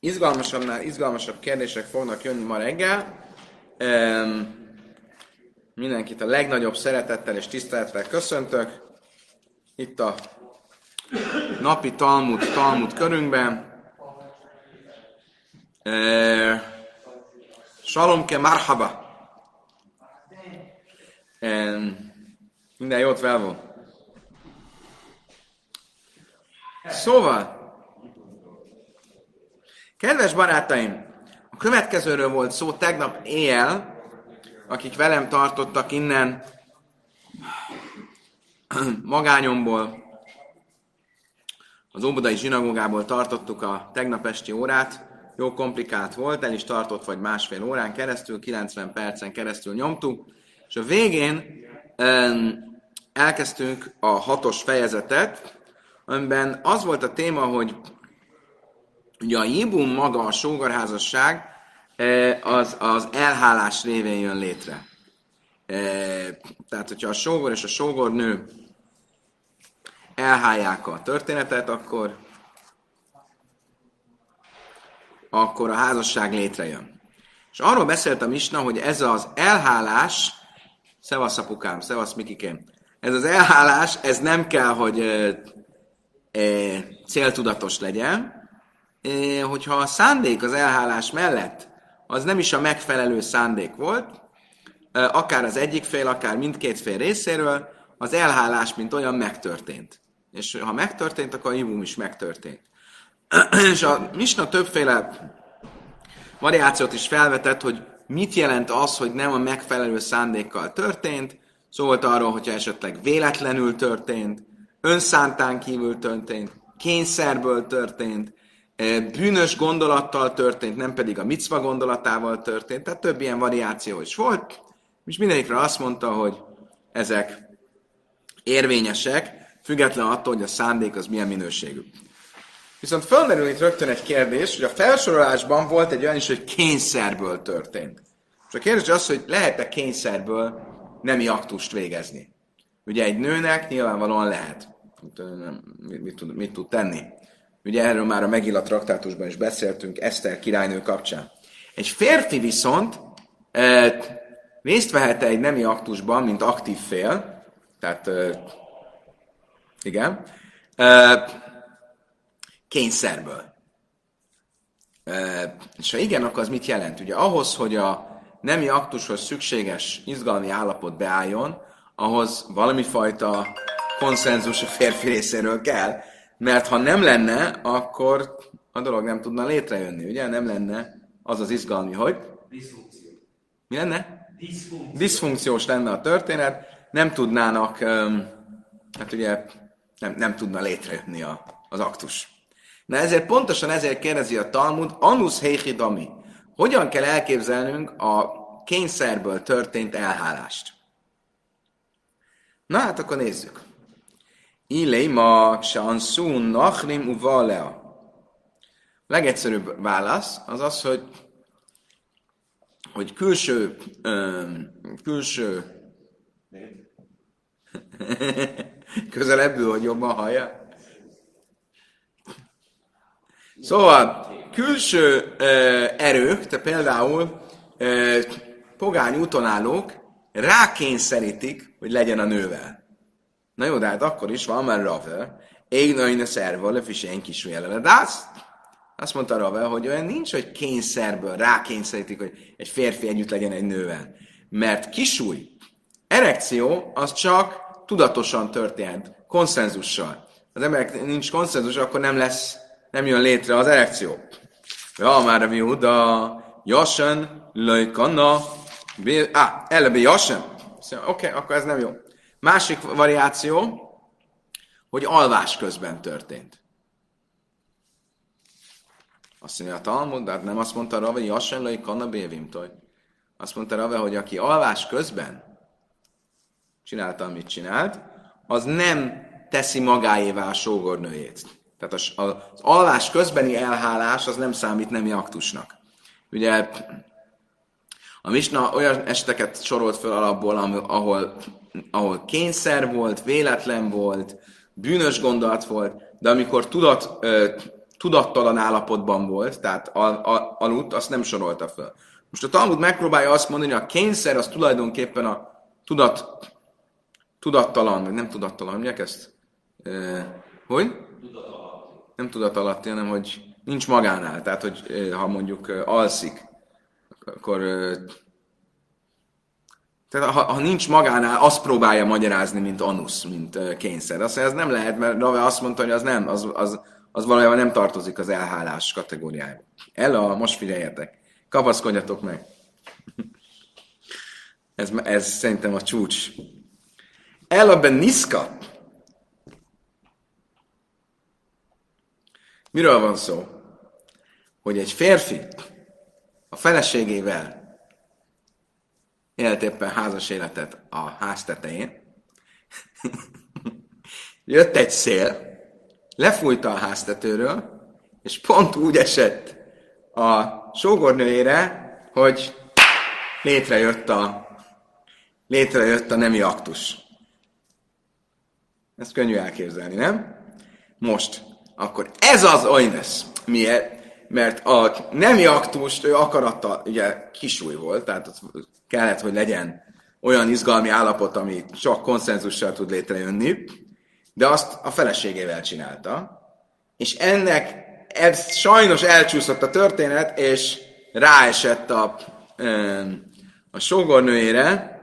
Izgalmasabbnál izgalmasabb kérdések fognak jönni ma reggel. Um, mindenkit a legnagyobb szeretettel és tisztelettel köszöntök. Itt a napi Talmud, Talmud körünkben. Salomke marhaba. Um, minden jót velvó. Szóval, Kedves barátaim, a következőről volt szó tegnap éjjel, akik velem tartottak innen magányomból, az Óbudai zsinagógából tartottuk a tegnap esti órát, jó komplikált volt, el is tartott vagy másfél órán keresztül, 90 percen keresztül nyomtuk, és a végén elkezdtünk a hatos fejezetet, amiben az volt a téma, hogy Ugye a Jibum maga, a sógorházasság, e, az, az elhálás révén jön létre. E, tehát, hogyha a sógor és a sógornő elhálják a történetet, akkor, akkor a házasság létrejön. És arról beszélt a Misna, hogy ez az elhálás, szevasz apukám, szevasz Mikikém, ez az elhálás, ez nem kell, hogy e, e, céltudatos legyen, hogyha a szándék az elhálás mellett az nem is a megfelelő szándék volt, akár az egyik fél, akár mindkét fél részéről, az elhálás, mint olyan megtörtént. És ha megtörtént, akkor a hívum is megtörtént. És a Misna többféle variációt is felvetett, hogy mit jelent az, hogy nem a megfelelő szándékkal történt, szólt arról, hogyha esetleg véletlenül történt, önszántán kívül történt, kényszerből történt, bűnös gondolattal történt, nem pedig a micva gondolatával történt, tehát több ilyen variáció is volt, és mindegyikre azt mondta, hogy ezek érvényesek, független attól, hogy a szándék az milyen minőségű. Viszont felmerül itt rögtön egy kérdés, hogy a felsorolásban volt egy olyan is, hogy kényszerből történt. És a kérdés az, hogy lehet-e kényszerből nemi aktust végezni. Ugye egy nőnek nyilvánvalóan lehet. Mit, mit, mit tud tenni? Ugye erről már a Megillat traktátusban is beszéltünk Eszter királynő kapcsán. Egy férfi viszont e, részt vehet egy nemi aktusban, mint aktív fél, tehát e, igen, e, kényszerből. E, és ha igen, akkor az mit jelent? Ugye ahhoz, hogy a nemi aktushoz szükséges izgalmi állapot beálljon, ahhoz valami fajta konszenzus a férfi részéről kell, mert ha nem lenne, akkor a dolog nem tudna létrejönni, ugye? Nem lenne az az izgalmi, hogy? Diszfunkció. Mi lenne? Diszfunkció. Diszfunkciós lenne a történet, nem tudnának, hát ugye nem, nem tudna létrejönni a, az aktus. Na ezért pontosan ezért kérdezi a Talmud, Anus Heichidami, hogyan kell elképzelnünk a kényszerből történt elhálást? Na hát akkor nézzük. Ilé ma ksanszún nachrim uvalea. Legegyszerűbb válasz az az, hogy hogy külső, öm, külső közelebbül, hogy jobban hallja. Szóval külső ö, erők, te például ö, pogány útonállók rákényszerítik, hogy legyen a nővel. Na jó, de hát akkor is van már Rave, ég a szerva, lefi senki de azt, azt mondta Rave, hogy olyan nincs, hogy kényszerből rákényszerítik, hogy egy férfi együtt legyen egy nővel. Mert kisúj, erekció, az csak tudatosan történt, konszenzussal. Az emberek nincs konszenzus, akkor nem lesz, nem jön létre az erekció. Ja, már a Yehuda, Jasen, Löjkanna, ah, elebe Jasen. Oké, okay, akkor ez nem jó. Másik variáció, hogy alvás közben történt. Azt mondja a Talmud, de hát nem azt mondta Rave, hogy Jassenlai Kanna Bévimtoj. Azt mondta Rave, hogy aki alvás közben csinálta, amit csinált, az nem teszi magáévá a sógornőjét. Tehát az, az alvás közbeni elhálás az nem számít nemi aktusnak. Ugye a Misna olyan eseteket sorolt fel alapból, ahol ahol kényszer volt, véletlen volt, bűnös gondolat volt, de amikor tudat, ö, tudattalan állapotban volt, tehát al, al, aludt, azt nem sorolta föl. Most a Talmud megpróbálja azt mondani, hogy a kényszer az tulajdonképpen a tudat, tudattalan, vagy nem tudattalan, mondják ezt? E, hogy? Nem tudat alatt, hanem hogy nincs magánál. Tehát, hogy ha mondjuk alszik, akkor tehát ha, ha nincs magánál, azt próbálja magyarázni, mint anusz, mint kényszer. Azt ez nem lehet, mert Rave azt mondta, hogy az nem, az, az, az valójában nem tartozik az elhálás kategóriájába. El a, most figyeljetek, kapaszkodjatok meg. ez, ez szerintem a csúcs. El a niszka. Miről van szó? Hogy egy férfi a feleségével élt éppen házas életet a ház tetején, jött egy szél, lefújta a háztetőről, és pont úgy esett a sógornőjére, hogy létrejött a, létrejött a nemi aktus. Ezt könnyű elképzelni, nem? Most, akkor ez az oines. Miért? Mert a nemi aktust ő akarata, ugye kisúj volt, tehát kellett, hogy legyen olyan izgalmi állapot, ami csak konszenzussal tud létrejönni, de azt a feleségével csinálta, és ennek ez sajnos elcsúszott a történet, és ráesett a, a sógornőjére,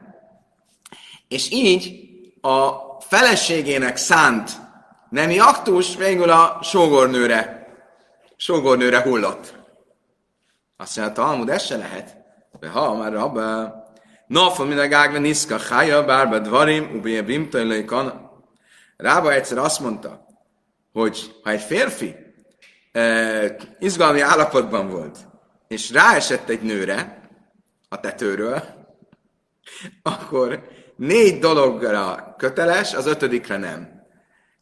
és így a feleségének szánt nemi aktus végül a sógornőre, sógornőre hullott. Azt mondja, Talmud, ez se lehet. Ha már abba, Nafon min a gágve niszka, hája, bárba dvarim, ubie bimtajlai kana. Rába egyszer azt mondta, hogy ha egy férfi eh, izgalmi állapotban volt, és ráesett egy nőre a tetőről, akkor négy dologra köteles, az ötödikre nem.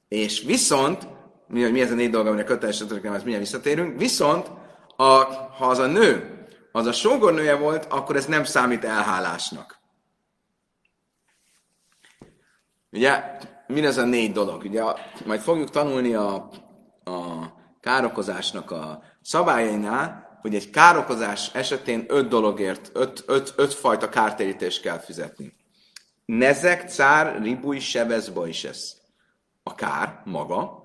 És viszont, mi, mi ez a négy dolog, amire köteles, nem, ezt mindjárt visszatérünk, viszont a, ha az a nő az a sógornője volt, akkor ez nem számít elhálásnak. Ugye, mi ez a négy dolog? Ugye, majd fogjuk tanulni a, a károkozásnak a szabályainál, hogy egy károkozás esetén öt dologért, öt, öt, öt fajta kártérítést kell fizetni. Nezek, cár, ribúj, sebez, bajsesz. A kár maga,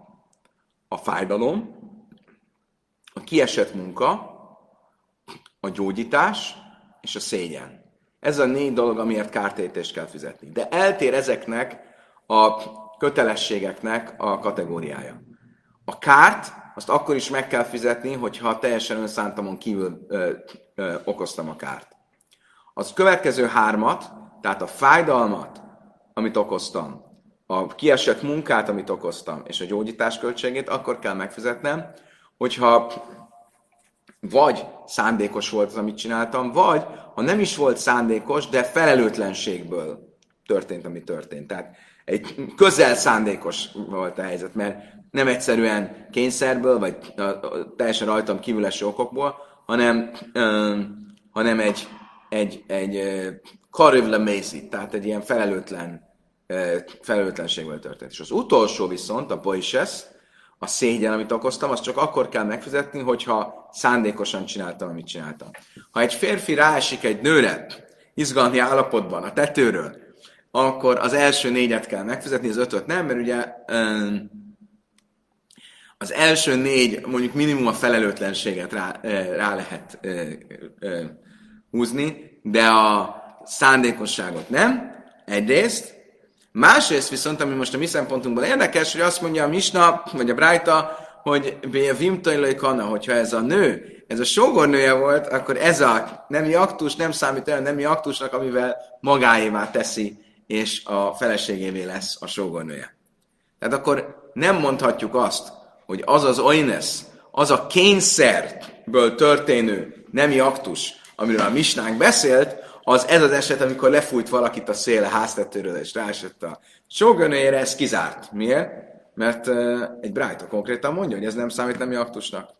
a fájdalom, a kiesett munka, a gyógyítás és a szégyen. Ez a négy dolog, amiért kártérítést kell fizetni. De eltér ezeknek a kötelességeknek a kategóriája. A kárt azt akkor is meg kell fizetni, hogyha teljesen önszántamon kívül ö, ö, okoztam a kárt. Az következő hármat, tehát a fájdalmat, amit okoztam, a kiesett munkát, amit okoztam, és a gyógyítás költségét, akkor kell megfizetnem, hogyha vagy szándékos volt az, amit csináltam, vagy ha nem is volt szándékos, de felelőtlenségből történt, ami történt. Tehát egy közel szándékos volt a helyzet, mert nem egyszerűen kényszerből, vagy teljesen rajtam kívül eső okokból, hanem, hanem egy, egy, egy karivle mézi, tehát egy ilyen felelőtlen, felelőtlenségből történt. És az utolsó viszont, a poises, a szégyen, amit okoztam, azt csak akkor kell megfizetni, hogyha szándékosan csináltam, amit csináltam. Ha egy férfi ráesik egy nőre, izgalmi állapotban, a tetőről, akkor az első négyet kell megfizetni, az ötöt nem, mert ugye az első négy mondjuk minimum a felelőtlenséget rá, rá lehet húzni, de a szándékosságot nem, egyrészt, Másrészt viszont, ami most a mi szempontunkból érdekes, hogy azt mondja a Misna, vagy a Brájta, hogy a Vimtajlai Kana, hogyha ez a nő, ez a sógornője volt, akkor ez a nemi aktus nem számít olyan nemi aktusnak, amivel magáévá teszi, és a feleségévé lesz a sógornője. Tehát akkor nem mondhatjuk azt, hogy az az oines, az a kényszerből történő nemi aktus, amiről a Misnánk beszélt, az ez az eset, amikor lefújt valakit a széle háztetőről, és ráesett a sógönőjére, ez kizárt. Miért? Mert uh, egy Brájta konkrétan mondja, hogy ez nem számít nemi aktusnak.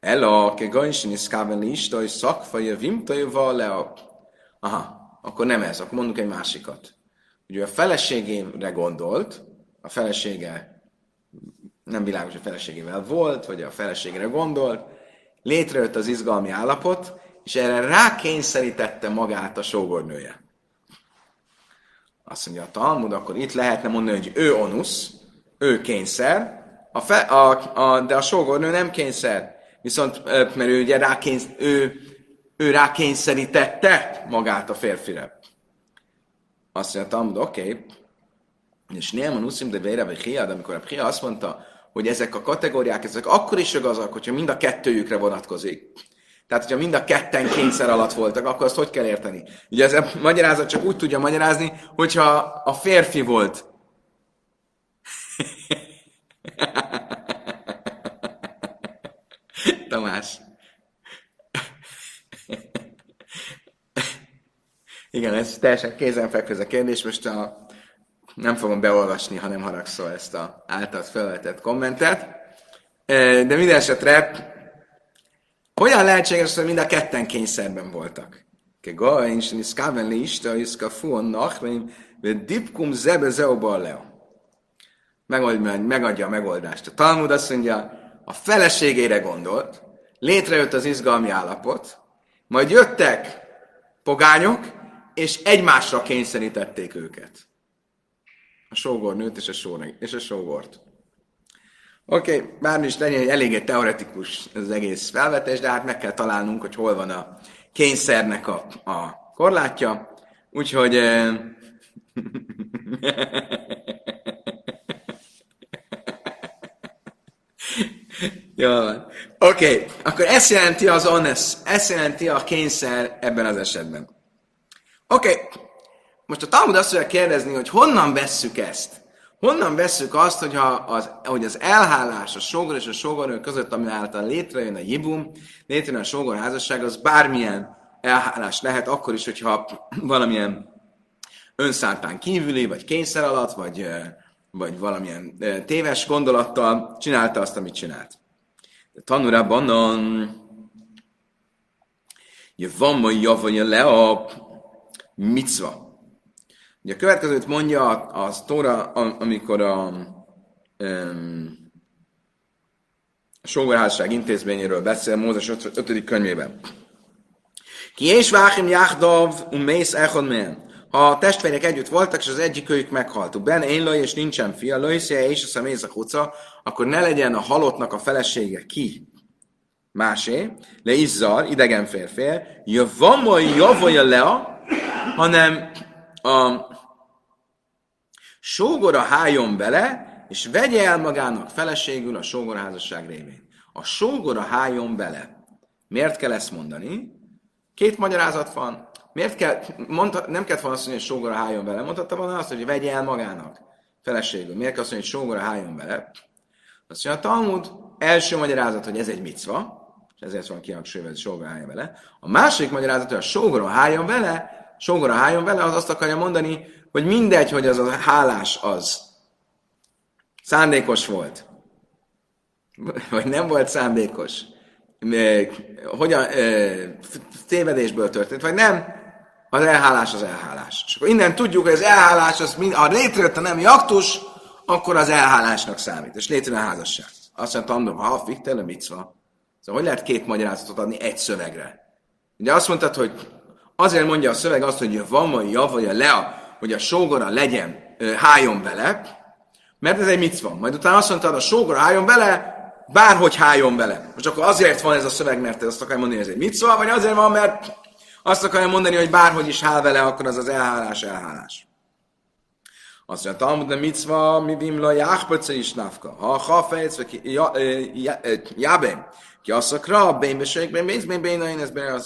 Ela, ke gajnsin is káven lista, és szakfaja vimtajva le a... Aha, akkor nem ez, akkor mondunk egy másikat. Ugye a feleségére gondolt, a felesége nem világos, a feleségével volt, vagy a feleségre gondolt, létrejött az izgalmi állapot, és erre rákényszerítette magát a sógornője. Azt mondja a Talmud, akkor itt lehetne mondani, hogy ő onusz, ő kényszer, a fe, a, a, de a sógornő nem kényszer. Viszont, mert ő ugye rákénysz, ő, ő rákényszerítette magát a férfire. Azt mondja a Talmud, oké, okay. és Néman uszim de vére vagy hiad, amikor a Hia azt mondta, hogy ezek a kategóriák, ezek akkor is igazak, hogyha mind a kettőjükre vonatkozik. Tehát, hogyha mind a ketten kényszer alatt voltak, akkor azt hogy kell érteni? Ugye ez a magyarázat csak úgy tudja magyarázni, hogyha a férfi volt. Tamás. Igen, ez teljesen kézenfekvő a kérdés. Most a, nem fogom beolvasni, ha nem haragszol ezt a által felvetett kommentet. De minden esetre hogyan lehetséges, hogy mind a ketten kényszerben voltak? Ke is ni skaven li ista iska fuon nach, ve dipkum zebe zeoba leo. Megadja a megoldást. A Talmud azt mondja, a feleségére gondolt, létrejött az izgalmi állapot, majd jöttek pogányok, és egymásra kényszerítették őket. A sógornőt és a, sógor, és a sógort. Oké, okay, bármi is legyen, eléggé teoretikus ez az egész felvetés, de hát meg kell találnunk, hogy hol van a kényszernek a, a korlátja. Úgyhogy... Eh... Jó. Oké, okay. akkor ezt jelenti az ones, ezt jelenti a kényszer ebben az esetben. Oké, okay. most a Talmud azt kérdezni, hogy honnan vesszük ezt? Honnan vesszük azt, hogy, az, hogy az elhálás a sógor és a sógornő között, ami által létrejön a jibum, létrejön a sógorházasság, az bármilyen elhálás lehet, akkor is, hogyha valamilyen önszántán kívüli, vagy kényszer alatt, vagy, vagy valamilyen téves gondolattal csinálta azt, amit csinált. Tanulában van mai javaja le a micva. Ugye a következőt mondja a Tóra, amikor a, um, a sógorházság intézményéről beszél Mózes 5. könyvében. Ki és váhim jáhdav, um mész. Ha a testvérek együtt voltak, és az egyik őjük meghalt, ben én loj, és nincsen fia, lojszia, és a személyz a kuca, akkor ne legyen a halottnak a felesége ki másé, le izzar, idegen férfi, javamai javaja lea, hanem a sógora hájon bele, és vegye el magának feleségül a sógorházasság révén. A sógora hájon bele. Miért kell ezt mondani? Két magyarázat van. Miért kell, mondta, nem kellett volna azt mondani, hogy sógora hájon bele. Mondhatta volna azt, hogy vegye el magának feleségül. Miért kell azt mondani, hogy sógora hájon bele? Azt mondja, a Talmud első magyarázat, hogy ez egy micva, és ezért van kihangsúlyozva, hogy sógora hájon vele. A másik magyarázat, hogy a sógora hájon vele, sógora hájon vele, az azt akarja mondani, hogy mindegy, hogy az a hálás az szándékos volt, vagy nem volt szándékos, hogyan, tévedésből történt, vagy nem, az elhálás az elhálás. És akkor innen tudjuk, hogy az elhálás, az mind, ha létrejött a nemi aktus, akkor az elhálásnak számít, és létrejön a házasság. Azt mondta, mondom, ha fiktele, mit Szóval hogy lehet két magyarázatot adni egy szövegre? Ugye azt mondtad, hogy azért mondja a szöveg azt, hogy van vagy jav, vagy a lea, hogy a sógora legyen, hájon bele, mert ez egy micva. Majd utána azt mondtad, a sógora hájon bele, bárhogy hájon bele. Most akkor azért van ez a szöveg, mert azt akarja mondani, hogy ez egy micva, vagy azért van, mert azt akarja mondani, hogy bárhogy is hál vele, akkor az az elhálás, elhálás. Azt mondja, Talmud de micva, mi vimla jáhpöce is nafka. Ha a hafejc, vagy jábem, ki azt akra, bén besőjük, bén bénz, bén bén, én ezt bén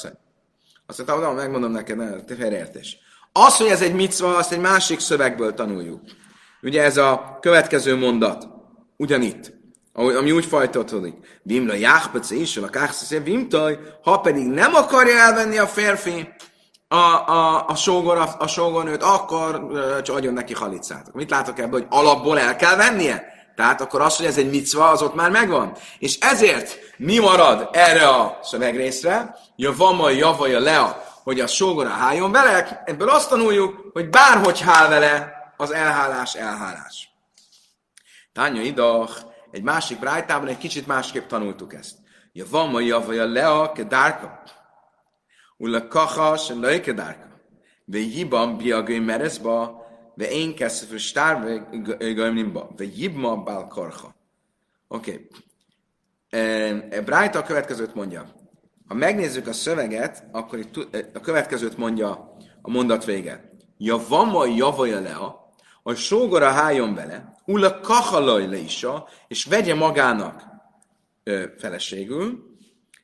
azt mondja, megmondom neked, te félreértés. Az, hogy ez egy micva, azt egy másik szövegből tanuljuk. Ugye ez a következő mondat, ugyanitt, ami úgy folytatódik. Vimla jáhpece is, a káxaszé vimtaj, ha pedig nem akarja elvenni a férfi a, a, a, sógor, a, a sógornőt, akkor csak adjon neki halicát. Mit látok ebből, hogy alapból el kell vennie? Tehát akkor az, hogy ez egy micva, az ott már megvan. És ezért mi marad erre a szövegrészre? Ja, van majd javaja le a hogy a sógora háljon vele, ebből azt tanuljuk, hogy bárhogy hál vele, az elhálás elhálás. Tánya idach, egy másik brájtában egy kicsit másképp tanultuk ezt. Ja, van ma javaja lea kedárka. Ulla kacha se lej dárka. Ve jibam biagő merezba, ve én keszefő stár, ve gajmnimba. Ve jibma bál karha. Oké. Okay. Brájta a következőt mondja. Ha megnézzük a szöveget, akkor itt a következőt mondja a mondat vége. Ja, van ma javaja lea, a sógora hájon vele, ulla kahalaj le isa, és vegye magának ö, feleségül,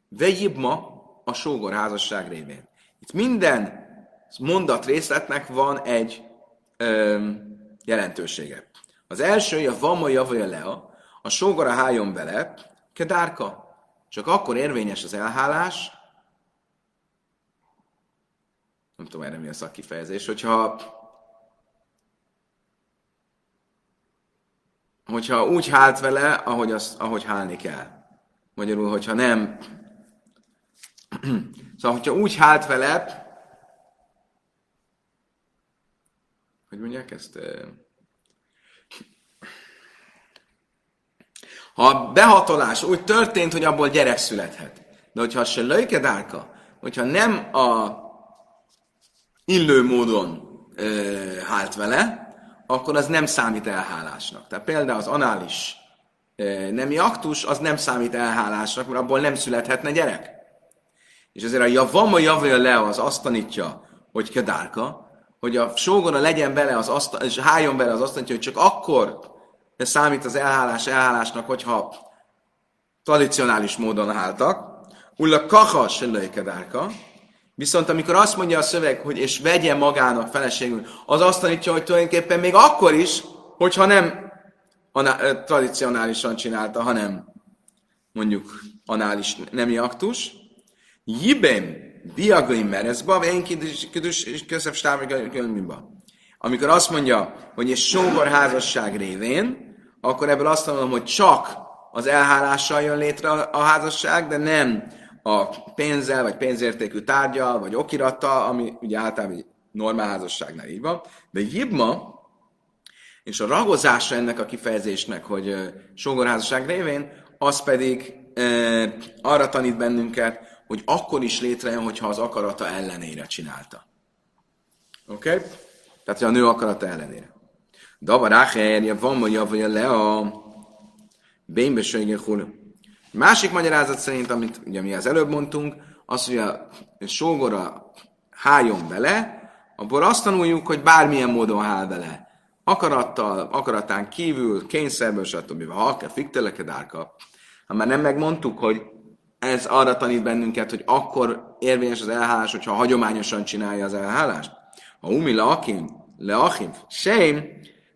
vegyébb ma a sógor házasság révén. Itt minden mondat részletnek van egy ö, jelentősége. Az első, a vama javaja lea, a sógora hájon vele, kedárka. Csak akkor érvényes az elhálás, nem tudom erre mi a szakkifejezés, hogyha hogyha úgy hált vele, ahogy, azt, ahogy hálni kell. Magyarul, hogyha nem... szóval, hogyha úgy hált vele, hogy mondják ezt? Ha a behatolás úgy történt, hogy abból gyerek születhet, de hogyha se löjkedárka, hogyha nem a illő módon ö, hált vele, akkor az nem számít elhálásnak. Tehát például az anális nemi aktus, az nem számít elhálásnak, mert abból nem születhetne gyerek. És ezért a javama javja le az azt tanítja, hogy kedárka, hogy a sógora legyen bele az asztal, és háljon bele az azt tanítja, hogy csak akkor számít az elhálás elhálásnak, hogyha tradicionális módon háltak. Ulla kaha se kedárka, Viszont amikor azt mondja a szöveg, hogy és vegye magának feleségül, az azt tanítja, hogy tulajdonképpen még akkor is, hogyha nem aná- tradicionálisan csinálta, hanem mondjuk anális nemi aktus, Jibem diagaim merezba, én kidus közöbb stávigaiba. Amikor azt mondja, hogy egy sógor házasság révén, akkor ebből azt mondom, hogy csak az elhálással jön létre a házasság, de nem a pénzzel, vagy pénzértékű tárgyal, vagy okirattal, ami ugye általában egy normál házasságnál így van. De jibma, és a ragozása ennek a kifejezésnek, hogy sógorházasság révén, az pedig e, arra tanít bennünket, hogy akkor is létrejön, hogyha az akarata ellenére csinálta. Oké? Okay? Tehát, hogy a nő akarata ellenére. Dava ráherje, van mondja, vagy le a bénbesőgé Másik magyarázat szerint, amit ugye mi az előbb mondtunk, az, hogy a sógora háljon bele, abból azt tanuljuk, hogy bármilyen módon hál bele. Akarattal, akaratán kívül, kényszerből, stb. Ha kell fikteleke Ha már nem megmondtuk, hogy ez arra tanít bennünket, hogy akkor érvényes az elhálás, hogyha hagyományosan csinálja az elhálást. Ha umi leakim, leachim, sém,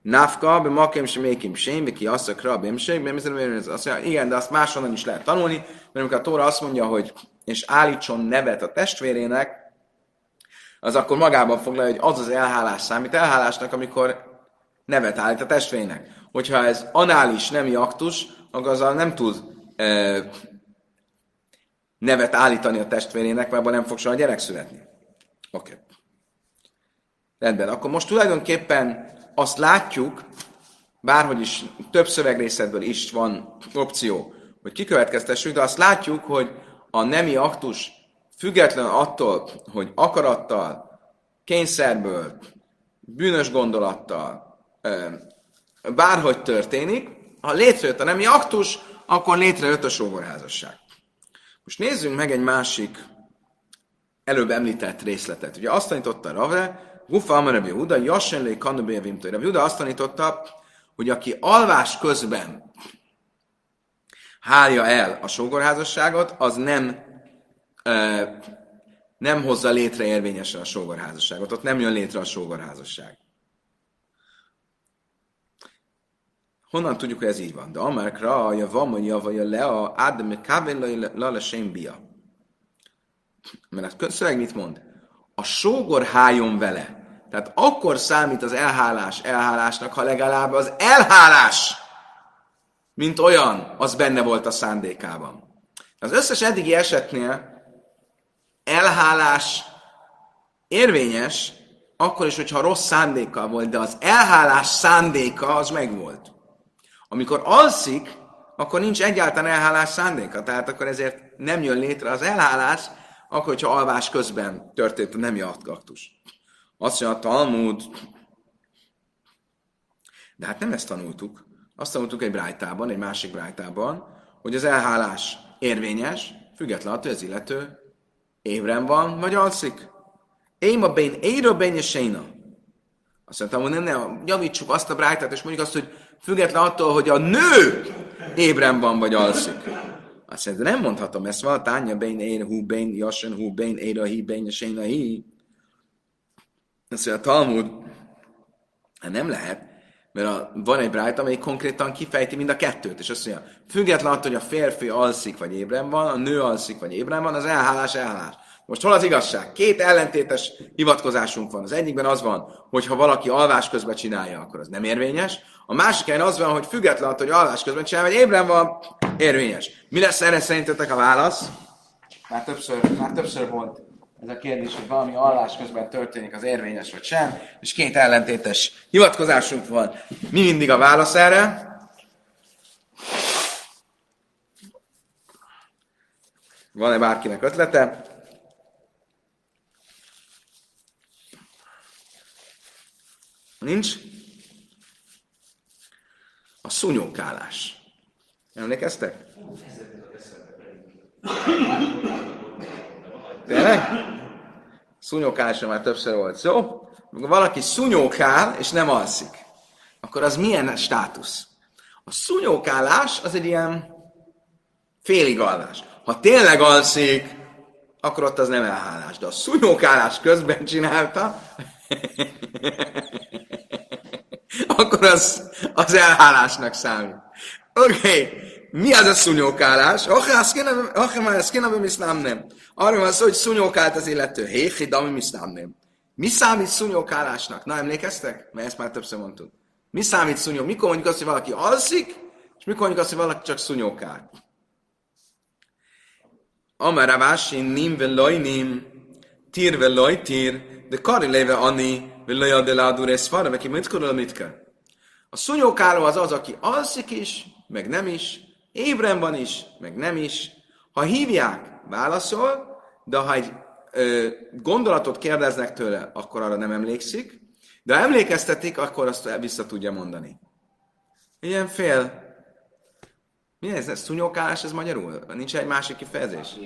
Nafka, be makem sem mékim sem, ki asszakra, be sem, be azt mondja, igen, de azt máshonnan is lehet tanulni, mert amikor a Tóra azt mondja, hogy és állítson nevet a testvérének, az akkor magában foglalja, hogy az az elhálás számít elhálásnak, amikor nevet állít a testvérének. Hogyha ez anális nemi aktus, akkor azzal nem tud e, nevet állítani a testvérének, mert abban nem fog soha gyerek születni. Oké. Okay. Rendben, akkor most tulajdonképpen azt látjuk, bárhogy is több szövegrészetből is van opció, hogy kikövetkeztessük, de azt látjuk, hogy a nemi aktus független attól, hogy akarattal, kényszerből, bűnös gondolattal, bárhogy történik, ha létrejött a nemi aktus, akkor létrejött a sógorházasság. Most nézzünk meg egy másik előbb említett részletet. Ugye azt tanította Ravre, Gufa Amar Rabbi Huda, Jassenlé Kanubé Vimtő. Rabbi Huda azt tanította, hogy aki alvás közben hálja el a sógorházasságot, az nem, ö, nem hozza létre érvényesen a sógorházasságot. Ott nem jön létre a sógorházasság. Honnan tudjuk, hogy ez így van? De Amerkra, a vagy a le, a Adam, Kávén, la, la, bia. Mert a szöveg mit mond? A sógor háljon vele. Tehát akkor számít az elhálás elhálásnak, ha legalább az elhálás, mint olyan, az benne volt a szándékában. Az összes eddigi esetnél elhálás érvényes, akkor is, hogyha rossz szándékkal volt, de az elhálás szándéka az megvolt. Amikor alszik, akkor nincs egyáltalán elhálás szándéka, tehát akkor ezért nem jön létre az elhálás, akkor, hogyha alvás közben történt a nemi aktus. Azt mondja a Talmud, de hát nem ezt tanultuk. Azt tanultuk egy brájtában, egy másik brájtában, hogy az elhálás érvényes, függetlenül attól, hogy az illető ébren van, vagy alszik. Én a bén, én a bén Azt mondtam, hogy nem, nem, javítsuk azt a brájtát, és mondjuk azt, hogy független attól, hogy a nő ébren van, vagy alszik. Azt mondja, nem mondhatom ezt, van tánya bén, én, hú, bén, jasen, hú, bén, én, a hi, bén, a hi. Azt mondja, a Talmud, hát nem lehet, mert a, van egy brájt, amely konkrétan kifejti mind a kettőt, és azt mondja, független attól, hogy a férfi alszik vagy ébren van, a nő alszik vagy ébren van, az elhálás, elhálás. Most hol az igazság? Két ellentétes hivatkozásunk van. Az egyikben az van, hogy ha valaki alvás közben csinálja, akkor az nem érvényes. A másik helyen az van, hogy független attól, hogy alvás közben csinálja, vagy ébren van, érvényes. Mi lesz erre szerintetek a válasz? Már többször, már többször volt ez a kérdés, hogy valami alvás közben történik, az érvényes vagy sem, és két ellentétes hivatkozásunk van. Mi mindig a válasz erre? Van-e bárkinek ötlete? Nincs? A szúnyókálás. Emlékeztek? Tényleg? Szúnyókálásra már többször volt szó. Amikor valaki szúnyókál, és nem alszik, akkor az milyen státusz? A szúnyókálás az egy ilyen félig alvás. Ha tényleg alszik, akkor ott az nem elhálás. De a szúnyókálás közben csinálta, akkor az, az elhálásnak számít. Oké, okay. mi az a szúnyókálás? Oké, ezt kéne, mi nem. Arra van szó, hogy szúnyókált az illető. Héhi, de mi nem. Mi számít szúnyókálásnak? Na, emlékeztek? Mert ezt már többször mondtuk. Mi számít szúnyó? Mikor mondjuk azt, hogy valaki alszik, és mikor mondjuk azt, hogy valaki csak szúnyókál? Amara vásin nim velojnim, tír veloj tír, de kari léve ani, A szúnyókáló az az, aki alszik is, meg nem is, ébren van is, meg nem is. Ha hívják, válaszol, de ha egy ö, gondolatot kérdeznek tőle, akkor arra nem emlékszik, de ha emlékeztetik, akkor azt vissza tudja mondani. Ilyen fél. Mi ez? ez szúnyókálás, ez magyarul? Nincs egy másik kifejezés?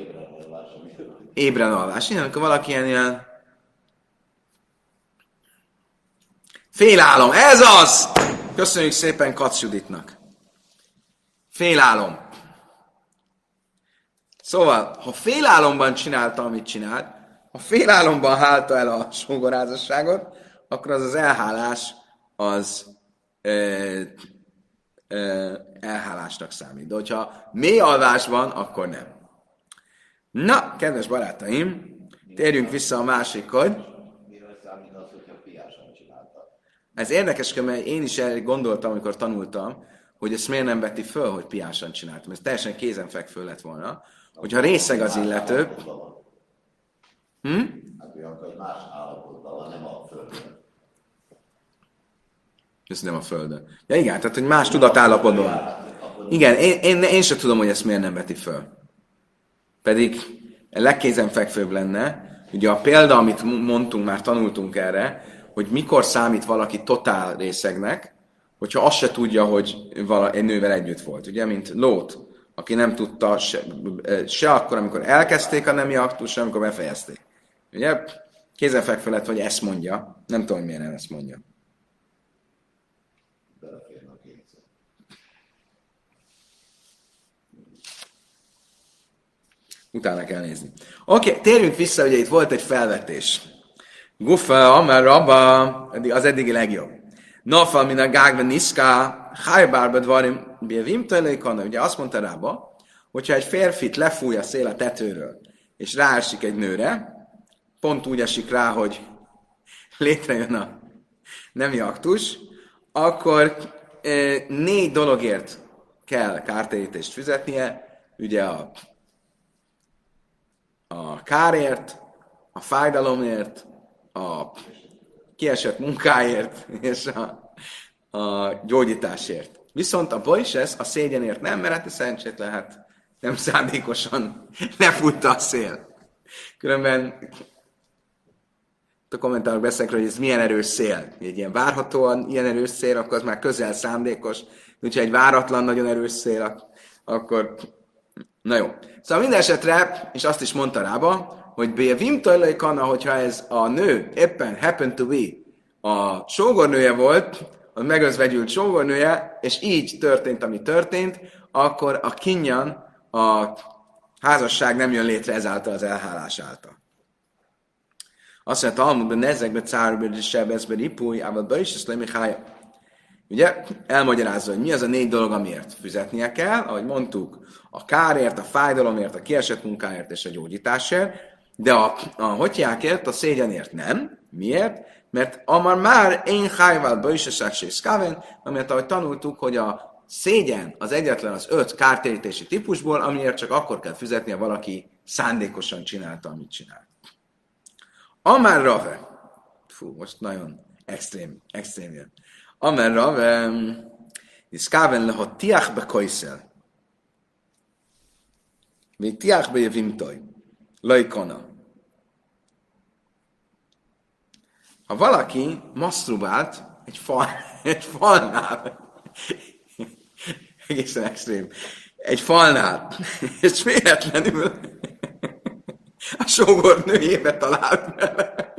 Ébren alvás. Igen, amikor valaki ilyen, ilyen Félálom. Ez az! Köszönjük szépen Kac Juditnak. Félálom. Szóval, ha félálomban csinálta, amit csinált, ha félálomban hálta el a sógorázasságot, akkor az az elhálás az ö, ö, elhálásnak számít. De hogyha mély alvásban, akkor nem. Na, kedves barátaim, térjünk vissza a másikhoz. Ez érdekes, mert én is erre gondoltam, amikor tanultam, hogy ezt miért nem veti föl, hogy piásan csináltam. Ez teljesen kézenfekvő lett volna. Hogyha részeg az illető... Hm? Hát. Ez nem a földön. Ja igen, tehát hogy más tudatállapotban Igen, én, én, én sem tudom, hogy ezt miért nem veti föl. Pedig legkézenfekvőbb lenne, ugye a példa, amit mondtunk, már tanultunk erre, hogy mikor számít valaki totál részegnek, hogyha azt se tudja, hogy vala, egy nővel együtt volt. Ugye, mint Lót, aki nem tudta se, se akkor, amikor elkezdték a nemi aktus, se amikor befejezték. Ugye, kézenfekvő lett, hogy ezt mondja. Nem tudom, hogy miért nem ezt mondja. Utána kell nézni. Oké, okay, térjünk vissza, ugye itt volt egy felvetés. Gufa, Amar, Rabba, az eddigi legjobb. Nafal, min a gágve niszka, hájbárba dvarim, bjevim telékana. Ugye azt mondta Rabba, hogyha egy férfit lefúj a szél a tetőről, és ráesik egy nőre, pont úgy esik rá, hogy létrejön a nemi aktus, akkor e, négy dologért kell kártérítést fizetnie, ugye a, a kárért, a fájdalomért, a kiesett munkáért és a, a gyógyításért. Viszont a bojses a szégyenért nem, mert hát szerencsét lehet nem szándékosan lefutta a szél. Különben a kommentárok beszélnek, hogy ez milyen erős szél. Egy ilyen várhatóan ilyen erős szél, akkor az már közel szándékos. Úgyhogy egy váratlan, nagyon erős szél, akkor... Na jó. Szóval minden esetre, és azt is mondta rába, hogy Bévim Tajlai hogyha ez a nő éppen happen to be a sógornője volt, a megözvegyült sógornője, és így történt, ami történt, akkor a kinyan, a házasság nem jön létre ezáltal az elhálás által. Azt mondja, Talmudban ezekbe cárbe sebezbe ripúj, ával be is ezt hája. Ugye, elmagyarázza, hogy mi az a négy dolog, amiért fizetnie kell, ahogy mondtuk, a kárért, a fájdalomért, a kiesett munkáért és a gyógyításért, de a, a hotyákért, a szégyenért nem. Miért? Mert amar már én hájvál bősesek és szkáven, amit ahogy tanultuk, hogy a szégyen az egyetlen az öt kártérítési típusból, amiért csak akkor kell fizetni, ha valaki szándékosan csinálta, amit csinált. Amár Rave, fú, most nagyon extrém, extrém jön. Amár Rave, szkáven le, ha tiach be kajszel, még tiach be jövimtoj, lajkona. Ha valaki masztrubált egy, fal, egy falnál, egészen extrém, egy falnál, és véletlenül a sógor nőjébe talált vele.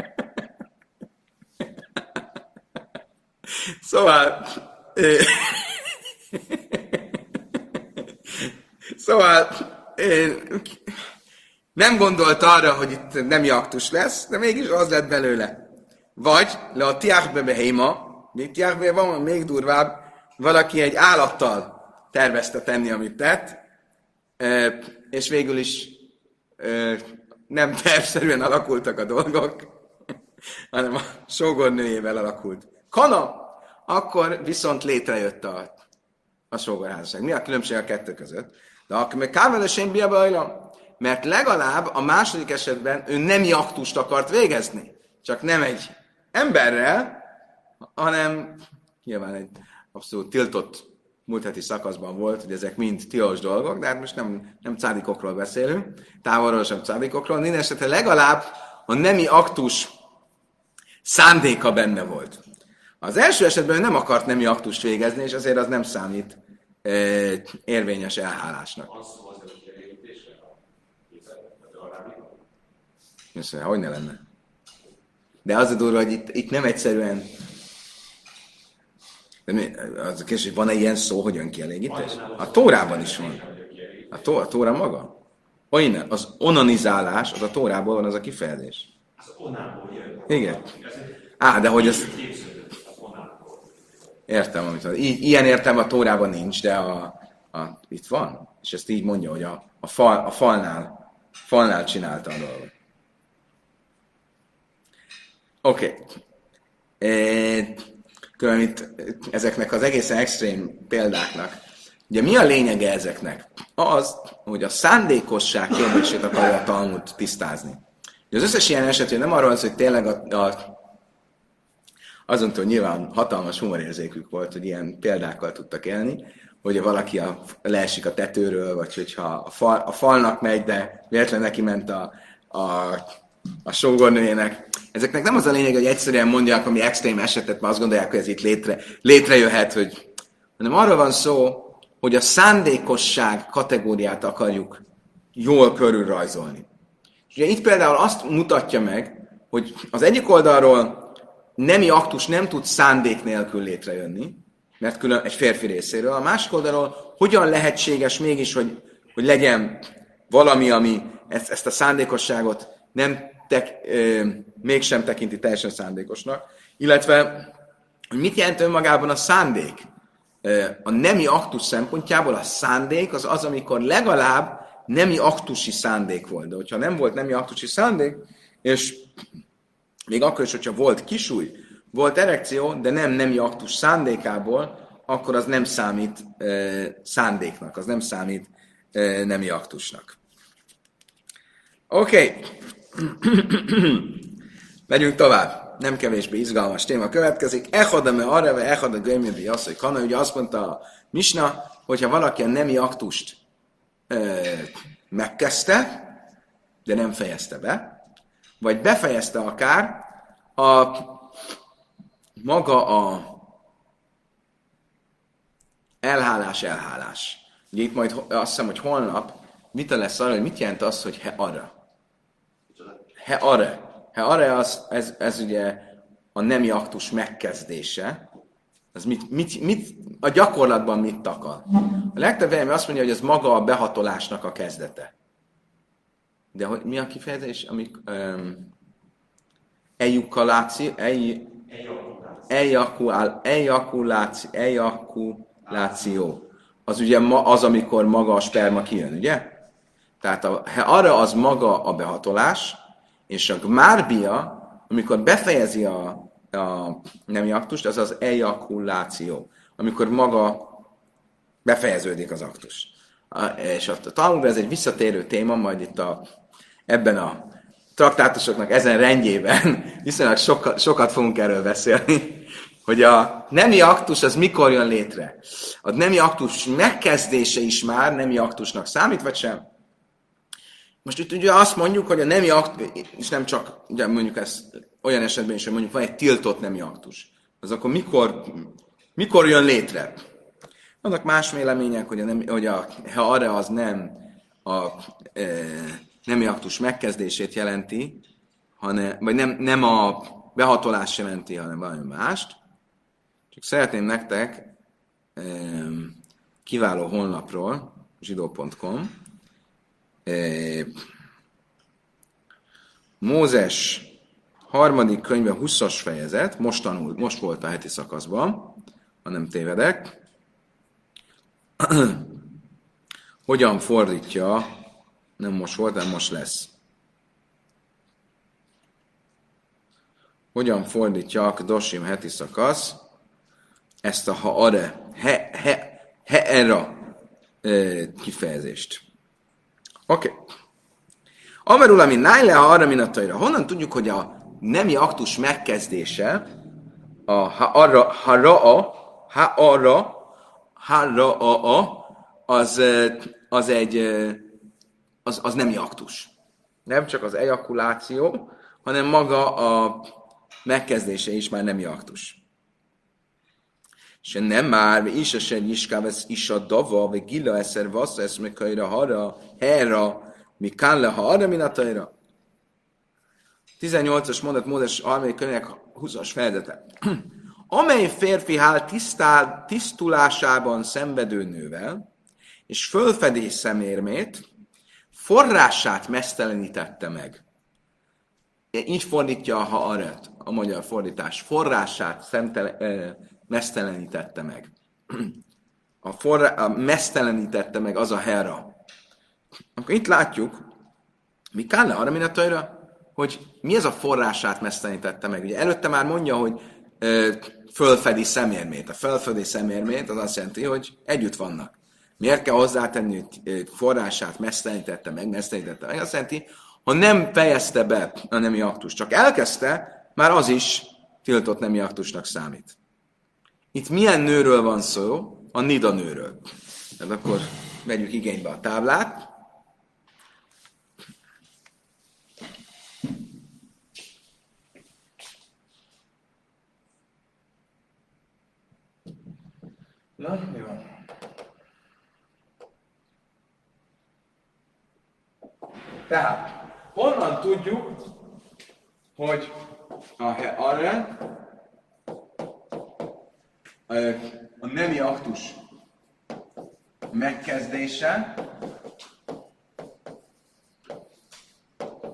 Szóval, szóval nem gondolt arra, hogy itt nem jaktus lesz, de mégis az lett belőle. Vagy le a tiákbe behéma, még tiákbe van még durvább, valaki egy állattal tervezte tenni, amit tett, és végül is nem tervszerűen alakultak a dolgok, hanem a sógornőjével alakult. Kana, akkor viszont létrejött a, a sógorházasság. Mi a különbség a kettő között? De akkor meg kávelesén biabajla, mert legalább a második esetben ő nem jaktust akart végezni. Csak nem egy emberrel, hanem nyilván egy abszolút tiltott múlt heti szakaszban volt, hogy ezek mind tilos dolgok, de hát most nem, nem cádikokról beszélünk, távolról sem cádikokról, minden esetre legalább a nemi aktus szándéka benne volt. Az első esetben nem akart nemi aktust végezni, és azért az nem számít e, érvényes elhálásnak. Persze, hogy ne lenne. De az a durva, hogy itt, itt nem egyszerűen de mi, az a kérdés, hogy van-e ilyen szó, hogy önkielégítés? A Tórában is van. A, tó, a Tóra maga? Olyan, az onanizálás, az a Tórából van az a kifejezés. Az onából. Igen. Á, de hogy ez... Értem, amit van. ilyen értem a Tórában nincs, de a, a, itt van. És ezt így mondja, hogy a, a, fal, a falnál, falnál csinálta a dolgot. Oké. Okay. Ezeknek az egészen extrém példáknak. Ugye mi a lényege ezeknek? Az, hogy a szándékosság kérdését akarja a Talmud tisztázni. Ugye az összes ilyen esetén nem arról az, hogy tényleg a, a azon hogy nyilván hatalmas humorérzékük volt, hogy ilyen példákkal tudtak élni, hogy valaki a, leesik a tetőről, vagy hogyha a, fal, a falnak megy, de véletlen neki ment a, a a sógornőjének. Ezeknek nem az a lényeg, hogy egyszerűen mondják, ami extrém esetet, mert azt gondolják, hogy ez itt létre, létrejöhet, hogy, hanem arról van szó, hogy a szándékosság kategóriát akarjuk jól körülrajzolni. És ugye itt például azt mutatja meg, hogy az egyik oldalról nemi aktus nem tud szándék nélkül létrejönni, mert külön egy férfi részéről, a másik oldalról hogyan lehetséges mégis, hogy, hogy legyen valami, ami ezt, ezt a szándékosságot nem tek, ö, mégsem tekinti teljesen szándékosnak, illetve hogy mit jelent önmagában a szándék. A nemi aktus szempontjából a szándék az az, amikor legalább nemi aktusi szándék volt. De hogyha nem volt nemi aktusi szándék, és még akkor is, hogyha volt kisúj, volt erekció, de nem nemi aktus szándékából, akkor az nem számít e, szándéknak, az nem számít e, nemi aktusnak. Oké. Okay. Megyünk tovább. nem kevésbé izgalmas téma következik. Echadame areve, echad a gömjöbi az, hogy kana, ugye azt mondta a Misna, hogyha valaki a nemi aktust ö, megkezdte, de nem fejezte be, vagy befejezte akár, a maga a elhálás, elhálás. Ugye itt majd azt hiszem, hogy holnap vita lesz arra, hogy mit jelent az, hogy he arra. He arra. He arra az, ez, ez ugye a nemi aktus megkezdése. Ez mit, mit, mit, a gyakorlatban mit takar? A legtöbb azt mondja, hogy ez maga a behatolásnak a kezdete. De hogy mi a kifejezés, amik um, ejukaláció, ejakuláció, ejakuláció. Az ugye ma, az, amikor maga a sperma kijön, ugye? Tehát a, arra az maga a behatolás, és a gmárbia, amikor befejezi a, a nemi aktust, az az ejakuláció, amikor maga befejeződik az aktus. A, és a Talmud ez egy visszatérő téma, majd itt a, ebben a traktátusoknak ezen rendjében viszonylag sokat, sokat fogunk erről beszélni, hogy a nemi aktus az mikor jön létre. A nemi aktus megkezdése is már nemi aktusnak számít, vagy sem? Most itt ugye azt mondjuk, hogy a nemi aktus, és nem csak, ugye mondjuk ez olyan esetben is, hogy mondjuk van egy tiltott nemi aktus. Az akkor mikor, mikor jön létre? Vannak más vélemények, hogy, a nem, hogy a, ha arra az nem a e, nemi aktus megkezdését jelenti, hanem, vagy nem, nem a behatolás jelenti, hanem valami mást. Csak szeretném nektek e, kiváló honlapról, zsidó.com, Mózes harmadik könyve 20-as fejezet, most tanult, most volt a heti szakaszban, ha nem tévedek. Hogyan fordítja, nem most volt, de most lesz. Hogyan fordítja a Dosim heti szakasz ezt a ha are, he, he, he era kifejezést. Oké. Okay. Amerul, ami nájle, ha arra minataira. Honnan tudjuk, hogy a nemi aktus megkezdése, a ha arra, ha ra, ha arra, ha ra, a, a, az, az egy, az, az nemi aktus. Nem csak az ejakuláció, hanem maga a megkezdése is már nemi aktus. És nem már, is a sen iskáv, is a dava, vagy gila eszer vasz, ez meg hara, Hera, mi le ha arra minataira. 18-as mondat Mózes harmadik könyvek 20-as fejezete. Amely férfi hál tisztál, tisztulásában szenvedő nővel, és fölfedés szemérmét, forrását mesztelenítette meg. Így fordítja a haaret, a magyar fordítás. Forrását szemtele, e, mesztelenítette meg. A, forrá, a mesztelenítette meg az a hera. Akkor itt látjuk, mi kell arra minatajra, hogy mi ez a forrását mesztelenítette meg. Ugye előtte már mondja, hogy ö, fölfedi szemérmét. A fölfedi szemérmét az azt jelenti, hogy együtt vannak. Miért kell hozzátenni, hogy forrását mesztelenítette meg, mesztelenítette meg? Azt jelenti, ha nem fejezte be a nemi aktus, csak elkezdte, már az is tiltott nemi aktusnak számít. Itt milyen nőről van szó? A nida nőről. Tehát akkor vegyük igénybe a táblát. Na, jó. Tehát, honnan tudjuk, hogy a arra a nemi aktus megkezdése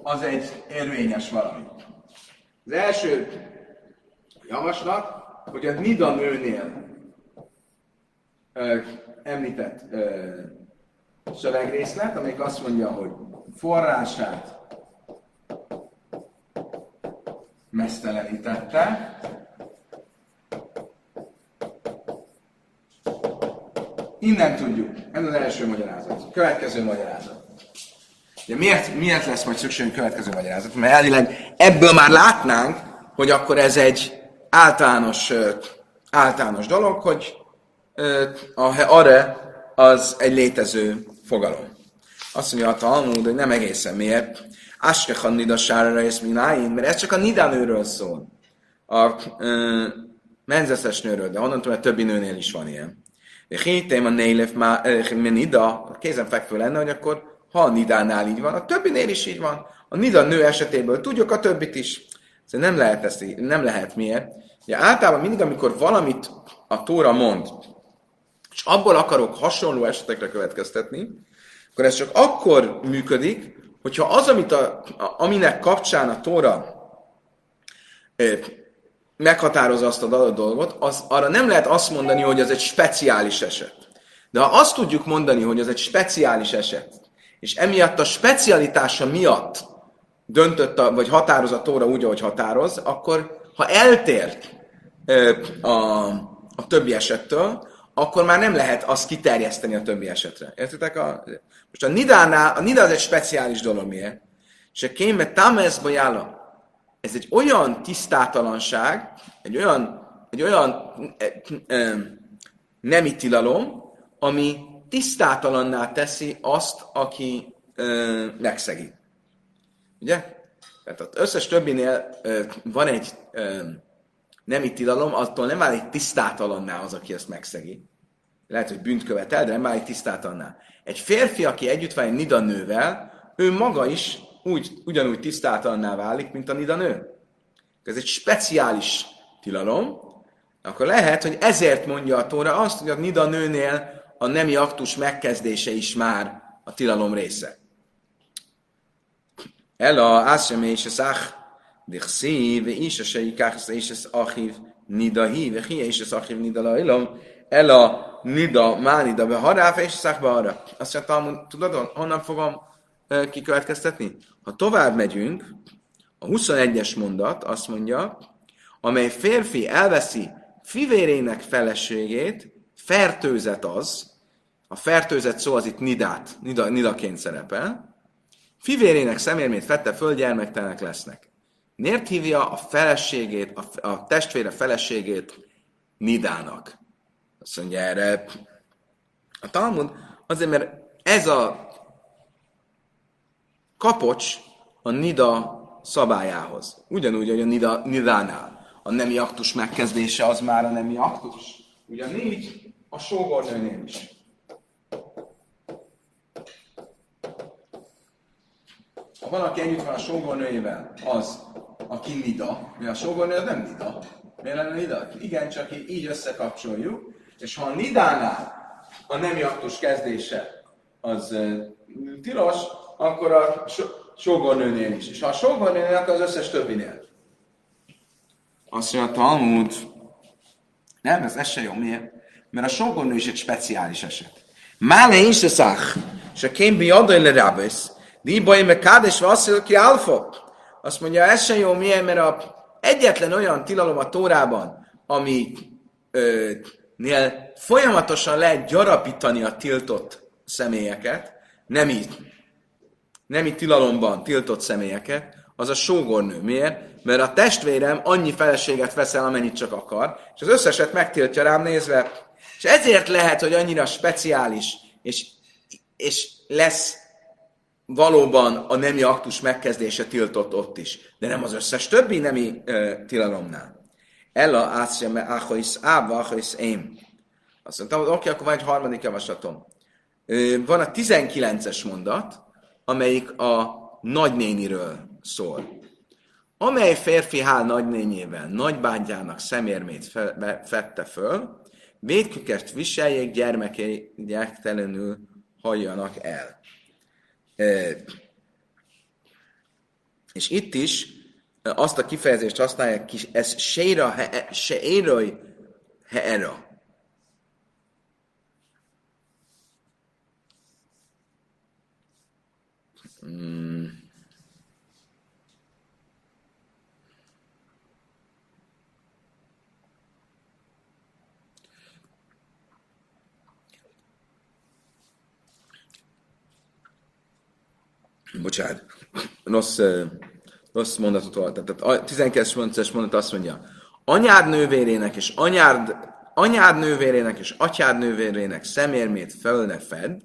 az egy érvényes valami. Az első javaslat, hogy a Nida nőnél említett szövegrészlet, amelyik azt mondja, hogy forrását mesztelenítette, Innen tudjuk. Ez az első magyarázat. Következő magyarázat. De miért, miért lesz majd szükségünk következő magyarázat? Mert elvileg ebből már látnánk, hogy akkor ez egy általános, általános dolog, hogy a arre az egy létező fogalom. Azt mondja a Talmud, hogy nem egészen miért. Askechan nida sára és mináin, mert ez csak a nidánőről szól. A ö, menzeszes nőről, de onnantól, mert többi nőnél is van ilyen. Hétém a nélef nida, kézenfekvő lenne, hogy akkor ha a nidánál így van, a többinél is így van. A nida nő esetéből tudjuk a többit is. Szóval nem lehet ezt, nem lehet miért. Ugye általában mindig, amikor valamit a Tóra mond, és abból akarok hasonló esetekre következtetni, akkor ez csak akkor működik, hogyha az, amit a, a, aminek kapcsán a Tóra ö, meghatározza azt a dolgot, az, arra nem lehet azt mondani, hogy az egy speciális eset. De ha azt tudjuk mondani, hogy az egy speciális eset, és emiatt a specialitása miatt döntött, a, vagy határoz a Tóra úgy, ahogy határoz, akkor ha eltért ö, a, a többi esettől, akkor már nem lehet azt kiterjeszteni a többi esetre. Értitek? A, most a nidánál, a nida az egy speciális dolog, miért? És a kémbe tamesz. Ez egy olyan tisztátalanság, egy olyan, egy olyan e, e, nemi tilalom, ami tisztátalanná teszi azt, aki e, megszegi. Ugye? Tehát az összes többinél e, van egy e, nemi tilalom, attól nem válik tisztátalanná az, aki ezt megszegi. Lehet, hogy bűnt követel, de nem válik tisztátalanná. Egy férfi, aki együtt van egy nida nővel, ő maga is úgy, ugyanúgy tisztátalanná válik, mint a nida nő. Ez egy speciális tilalom, akkor lehet, hogy ezért mondja a Tóra azt, hogy a nida nőnél a nemi aktus megkezdése is már a tilalom része. Ela, ászsem és az ach, Dichszi, ve is a seikach, és az achiv nidahi, ve hi, és az achiv nidala ilom, el a nida, mánida, be haráf, és szakba arra. Azt mondta, tudod, honnan fogom kikövetkeztetni? Ha tovább megyünk, a 21-es mondat azt mondja, amely férfi elveszi fivérének feleségét, fertőzet az, a fertőzet szó az itt nidát, nida, nidaként szerepel, fivérének szemérmét fette föl, gyermektelenek lesznek. Miért hívja a feleségét, a, a testvére feleségét Nidának? Azt mondja erre a Talmud, azért, mert ez a kapocs a Nida szabályához. Ugyanúgy, hogy a Nida, Nidánál a nemi aktus megkezdése az már a nemi aktus. Ugyanígy a sógornőnél is. Ha valaki együtt van a sógornőjével, az aki nida, mi a sógornő az nem nida. Miért lenne nida? Igen, csak így összekapcsoljuk, és ha a nidánál a nemi aktus kezdése az tilos, akkor a sógornőnél is. És ha a sógornőnél, akkor az összes többinél. Azt mondja a Talmud, nem, ez, ez se jó. Miért? Mert a sógornő is egy speciális eset. Mále is a szach, és a kém bi adaj le rabesz, di baj me kádes vasszil ki alfa. Azt mondja, ez sem jó, miért? Mert a egyetlen olyan tilalom a Tórában, ami ö, nél folyamatosan lehet gyarapítani a tiltott személyeket, nem így, nem így tilalomban tiltott személyeket, az a sógornő. Miért? Mert a testvérem annyi feleséget veszel, amennyit csak akar, és az összeset megtiltja rám nézve. És ezért lehet, hogy annyira speciális, és, és lesz valóban a nemi aktus megkezdése tiltott ott is, de nem az összes többi nemi uh, tilalomnál. Ella ászja me achois ába achois én. Azt mondtam, oké, akkor van egy harmadik javaslatom. Van a 19-es mondat, amelyik a nagynéniről szól. Amely férfi hál nagynényével nagybátyjának szemérmét fe, fette föl, védküket viseljék, gyermekei gyertelenül halljanak el. E, és itt is azt a kifejezést használják, ez séra, se éroj, heera. Hmm. Bocsánat, rossz rossz mondatot volt. Tehát a 12-es mondat azt mondja, anyád nővérének és anyád, anyád nővérének és atyád nővérének szemérmét föl ne fed,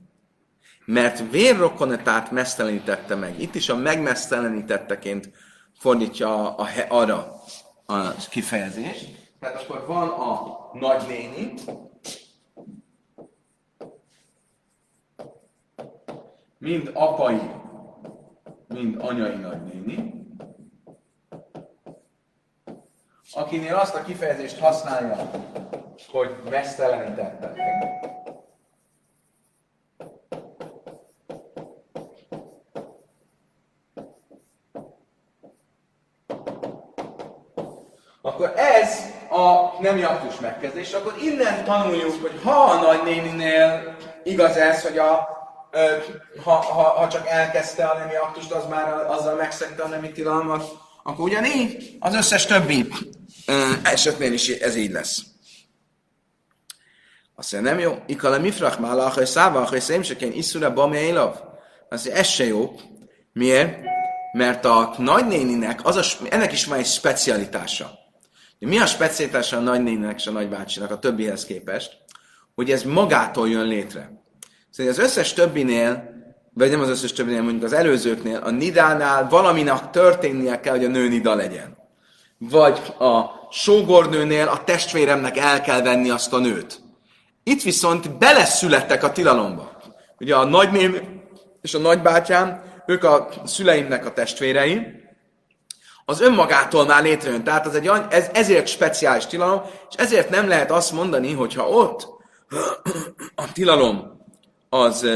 mert vérrokonetát mesztelenítette meg. Itt is a megmesztelenítetteként fordítja a, a, arra a kifejezést. Tehát akkor van a nagynéni, mind apai, mind anyai nagynéni, akinél azt a kifejezést használja, hogy mesztelenítettek. Akkor ez a nem aktus megkezdés, akkor innen tanuljuk, hogy ha a nagynéninél igaz ez, hogy a, ha, ha, ha csak elkezdte a nemi aktust, az már azzal megszegte a nemi tilalmat, akkor ugyanígy az összes többi esetnél is ez így lesz. Azt mondja, nem jó. Ikale mifrach málach, hogy száva, hogy szémsekén iszura bamjailav. Azt mondja, ez se jó. Miért? Mert a nagynéninek, az a, ennek is van egy specialitása. Mi a specialitása a nagynéninek és a nagybácsinak a többihez képest? Hogy ez magától jön létre. Szóval az összes többinél, vagy nem az összes többinél, mondjuk az előzőknél, a nidánál valaminak történnie kell, hogy a nő nida legyen. Vagy a sógornőnél a testvéremnek el kell venni azt a nőt. Itt viszont beleszülettek a tilalomba. Ugye a nagyném és a nagybátyám, ők a szüleimnek a testvérei, az önmagától már létrejön. Tehát ez egy, ez, ezért speciális tilalom, és ezért nem lehet azt mondani, hogyha ott a tilalom az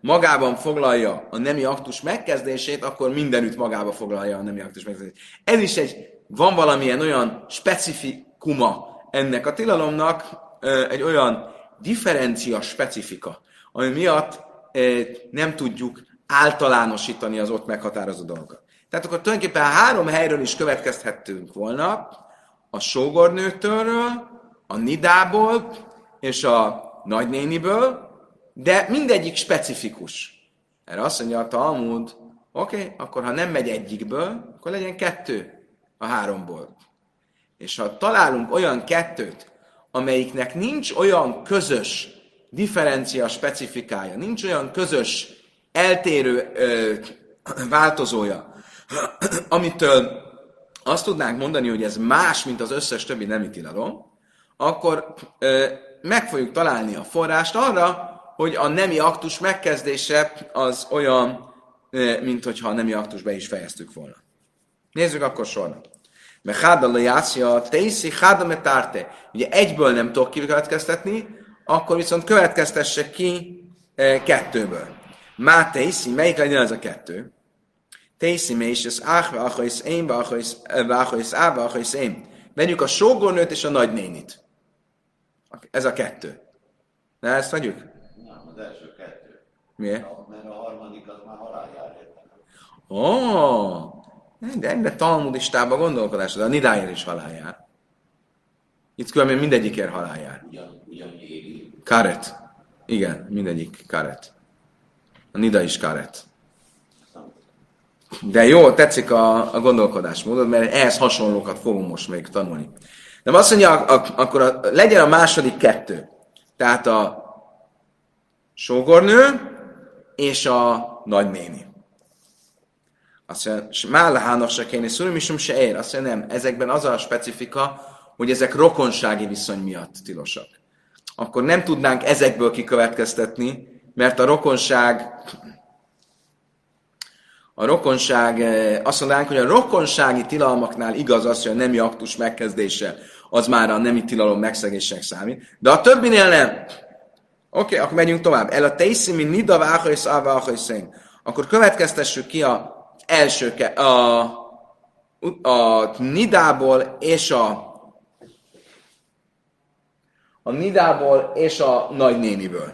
magában foglalja a nemi aktus megkezdését, akkor mindenütt magába foglalja a nemi aktus megkezdését. Ez is egy, van valamilyen olyan specifikuma ennek a tilalomnak, egy olyan differencia specifika, ami miatt nem tudjuk általánosítani az ott meghatározó dolgokat. Tehát akkor tulajdonképpen három helyről is következhettünk volna, a sógornőtől, a Nidából és a nagynéniből, de mindegyik specifikus. Erre azt mondja a Talmud, oké, okay, akkor ha nem megy egyikből, akkor legyen kettő a háromból. És ha találunk olyan kettőt, amelyiknek nincs olyan közös differencia specifikája, nincs olyan közös eltérő ö, változója, amitől azt tudnánk mondani, hogy ez más, mint az összes többi nemi tilalom, akkor ö, meg fogjuk találni a forrást arra, hogy a nemi aktus megkezdése az olyan, ö, mint hogyha a nemi aktus be is fejeztük volna. Nézzük akkor sorra. Mert hádala jászja, teiszi hádame tárte. Ugye egyből nem tudok kikövetkeztetni, akkor viszont következtesse ki e, kettőből. Má teiszi, melyik legyen ez a kettő? Teiszi és az ách, vachajsz én, vachajsz á, vachajsz én. Vegyük a sógornőt és a nagynénit. Ez a kettő. Na, ezt vegyük? Az első kettő. Miért? Mert a harmadik az már haláljár Ó, oh, de ennek talmudistában gondolkodás, de a Nidáért is haláljár. Itt különben mindegyikért haláljár. Ugyan, ugyan éri. Karet. Igen, mindegyik karet. A Nida is karet. De jó, tetszik a, a gondolkodásmódod, mert ehhez hasonlókat fogunk most még tanulni. De azt mondja, akkor a, legyen a második kettő. Tehát a sógornő és a nagynéni. Azt mondja, Málahának se kéne szúrni, mi se ér. Azt mondja, nem, ezekben az a specifika, hogy ezek rokonsági viszony miatt tilosak. Akkor nem tudnánk ezekből kikövetkeztetni, mert a rokonság a rokonság, eh, azt mondanánk, hogy a rokonsági tilalmaknál igaz az, hogy a nemi aktus megkezdése az már a nemi tilalom megszegésnek számít, de a többinél nem. Oké, okay, akkor megyünk tovább. El a teiszimi nida váhajsz áváhajsz Akkor következtessük ki a első, a, a Nidából és a a Nidából és a nagynéniből.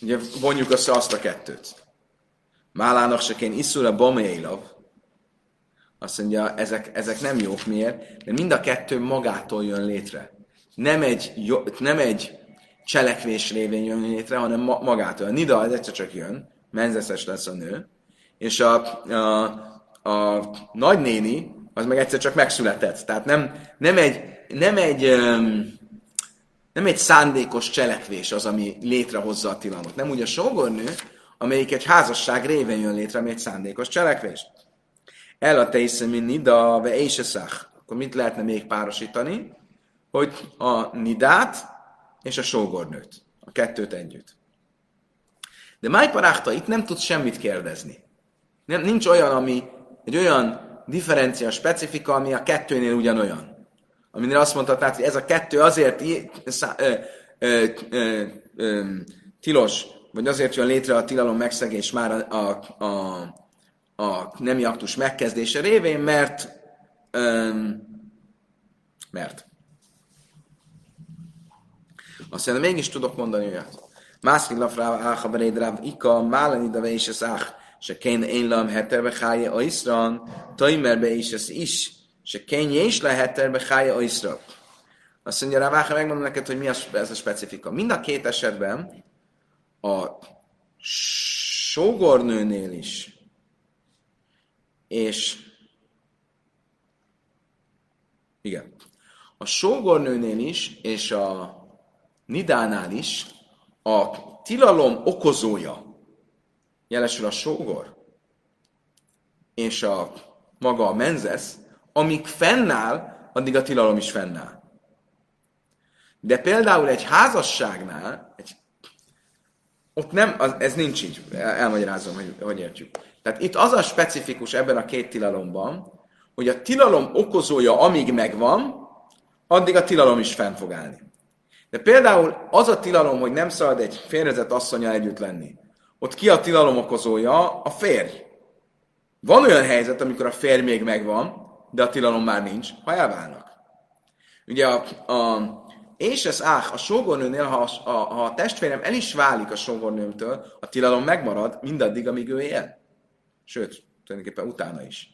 Ugye vonjuk össze azt a kettőt. Málának se kén iszura bomjailav. Azt mondja, ezek, ezek nem jók. Miért? Mert mind a kettő magától jön létre. Nem egy, nem egy cselekvés révén jön létre, hanem magától. A nida ez egyszer csak jön, menzeszes lesz a nő, és a, a, a nagynéni, az meg egyszer csak megszületett. Tehát nem, nem egy, nem egy, um, nem egy szándékos cselekvés az, ami létrehozza a tilalmat. Nem úgy a sógornő, amelyik egy házasság révén jön létre, ami egy szándékos cselekvés. El a teiszemi nida ve éjseszach. Akkor mit lehetne még párosítani? Hogy a nidát és a sógornőt. A kettőt együtt. De Májparákta itt nem tud semmit kérdezni. Nem, nincs olyan, ami egy olyan differencia, specifika, ami a kettőnél ugyanolyan. Aminél azt mondhatnád, hogy ez a kettő azért szá, ö, ö, ö, ö, tilos, vagy azért jön létre a tilalom megszegés már a, a, a, a nemi aktus megkezdése révén, mert ö, mert. Azt mondja, mégis tudok mondani olyat. Mászik lafrá áha beréd ráv ika, málani da és az ách, se kén én lam heter hája a iszran, tajmer és az is, se kén és le heter hája a iszra. Azt mondja, rá Áha, megmondom neked, hogy mi az, ez a specifika. Mind a két esetben a sógornőnél is, és igen, a sógornőnél is, és a Nidánál is a tilalom okozója, jelesül a sógor, és a maga a menzesz, amíg fennáll, addig a tilalom is fennáll. De például egy házasságnál, egy, ott nem, az, ez nincs így, elmagyarázom, hogy, hogy értjük. Tehát itt az a specifikus ebben a két tilalomban, hogy a tilalom okozója amíg megvan, addig a tilalom is fenn fog állni. De például az a tilalom, hogy nem szabad egy férjezett asszonya együtt lenni. Ott ki a tilalom okozója? A férj. Van olyan helyzet, amikor a férj még megvan, de a tilalom már nincs, ha elválnak. Ugye a, a és ez áh, a sógornőnél, ha a, a, ha a testvérem el is válik a sógornőmtől, a tilalom megmarad mindaddig, amíg ő él. Sőt, tulajdonképpen utána is.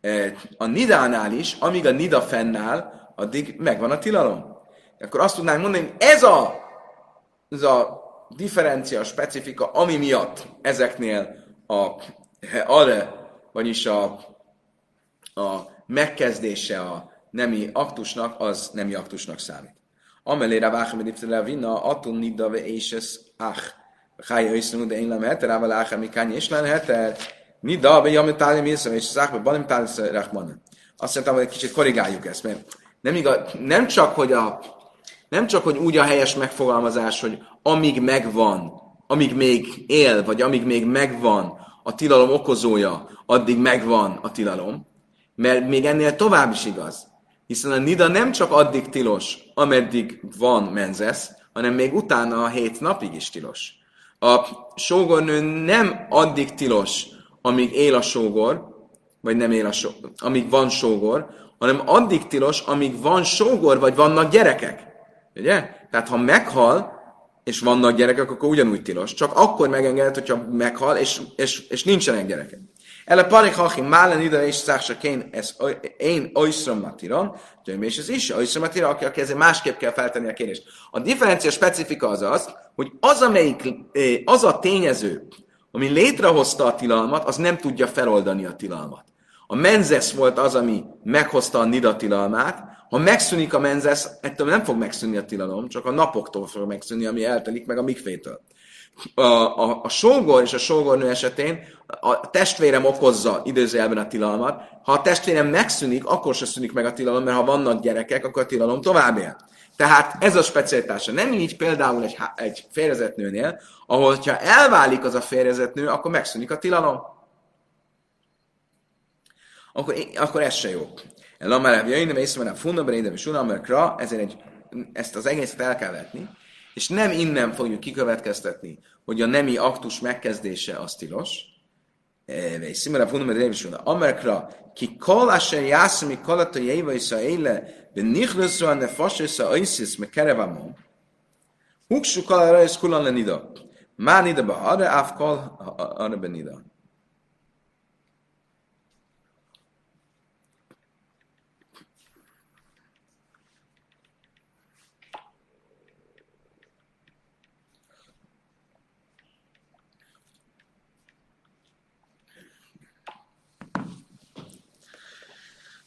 E, a nidánál is, amíg a nida fennáll, addig megvan a tilalom akkor azt tudnánk mondani, hogy ez a, ez a differencia, specifika, ami miatt ezeknél a arre, vagyis a, a megkezdése a nemi aktusnak, az nemi aktusnak számít. Amelére vágom, hogy vinna, atun nidda ve és ez ach. Hája iszlunk, de én nem heter, ával áhám, mikány és lenne heter. Nidda, be jamet tálim észre, és szák, balim tálim. Azt mondtam, hogy egy kicsit korrigáljuk ezt, mert nem, igaz, nem csak, hogy a nem csak, hogy úgy a helyes megfogalmazás, hogy amíg megvan, amíg még él, vagy amíg még megvan a tilalom okozója, addig megvan a tilalom, mert még ennél tovább is igaz. Hiszen a nida nem csak addig tilos, ameddig van menzesz, hanem még utána a hét napig is tilos. A sógornő nem addig tilos, amíg él a sógor, vagy nem él a sógor, amíg van sógor, hanem addig tilos, amíg van sógor, vagy vannak gyerekek. Ugye? Tehát ha meghal, és vannak gyerekek, akkor ugyanúgy tilos. Csak akkor megengedett, hogyha meghal, és, és, és nincsenek gyerekek. Ele parik hachi málen ide és szársa kén, ez én oiszrom matiron, és ez is oiszrom matiron, aki, aki ezért másképp kell feltenni a kérdést. A differencia specifika az az, hogy az, amelyik, az a tényező, ami létrehozta a tilalmat, az nem tudja feloldani a tilalmat. A menzesz volt az, ami meghozta a nida tilalmát, ha megszűnik a menzesz, ettől nem fog megszűnni a tilalom, csak a napoktól fog megszűnni, ami eltelik meg a mikvétől. A, a, a sógor és a sógornő esetén a testvérem okozza időzőjelben a tilalmat. Ha a testvérem megszűnik, akkor se szűnik meg a tilalom, mert ha vannak gyerekek, akkor a tilalom tovább él. Tehát ez a specialitása. Nem így például egy, egy férjezett ahol ha elválik az a férjezett akkor megszűnik a tilalom. Akkor, akkor ez se jó. Lamarav jöjjön, észre van a funda, beréde, és unamerkra, ezért egy, ezt az egészet el kell vetni, és nem innen fogjuk kikövetkeztetni, hogy a nemi aktus megkezdése az tilos, és szimera funda, beréde, és Amerikra, ki kol asher jászmi kalata jéva is a éle, de nichluszra ne fasősza aiszis me kerevamon, huksu kalára és kulan lenida. Már nida be arra, áf kal arra benida.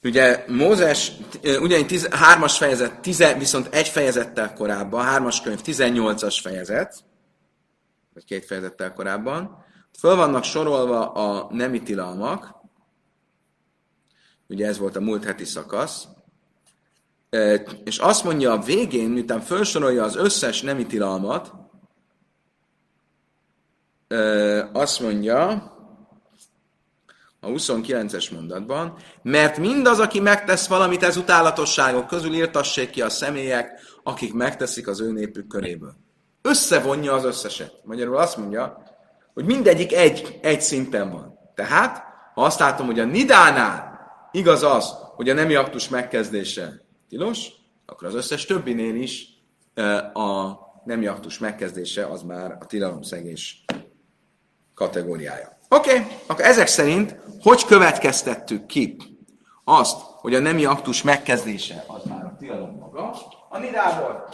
Ugye Mózes, ugyanígy 3-as fejezet, 10, viszont egy fejezettel korábban, 3-as könyv 18-as fejezet, vagy két fejezettel korábban, föl vannak sorolva a nemi tilalmak, ugye ez volt a múlt heti szakasz, és azt mondja a végén, miután felsorolja az összes nemi tilalmat, azt mondja a 29-es mondatban, mert mindaz, aki megtesz valamit ez utálatosságok közül, írtassék ki a személyek, akik megteszik az ő népük köréből. Összevonja az összeset. Magyarul azt mondja, hogy mindegyik egy, egy szinten van. Tehát, ha azt látom, hogy a nidánál igaz az, hogy a nemi aktus megkezdése tilos, akkor az összes többinél is a nemi aktus megkezdése az már a tilalomszegés kategóriája. Oké, okay, akkor ezek szerint hogy következtettük ki azt, hogy a nemi aktus megkezdése az már a tilalom maga, a nidából.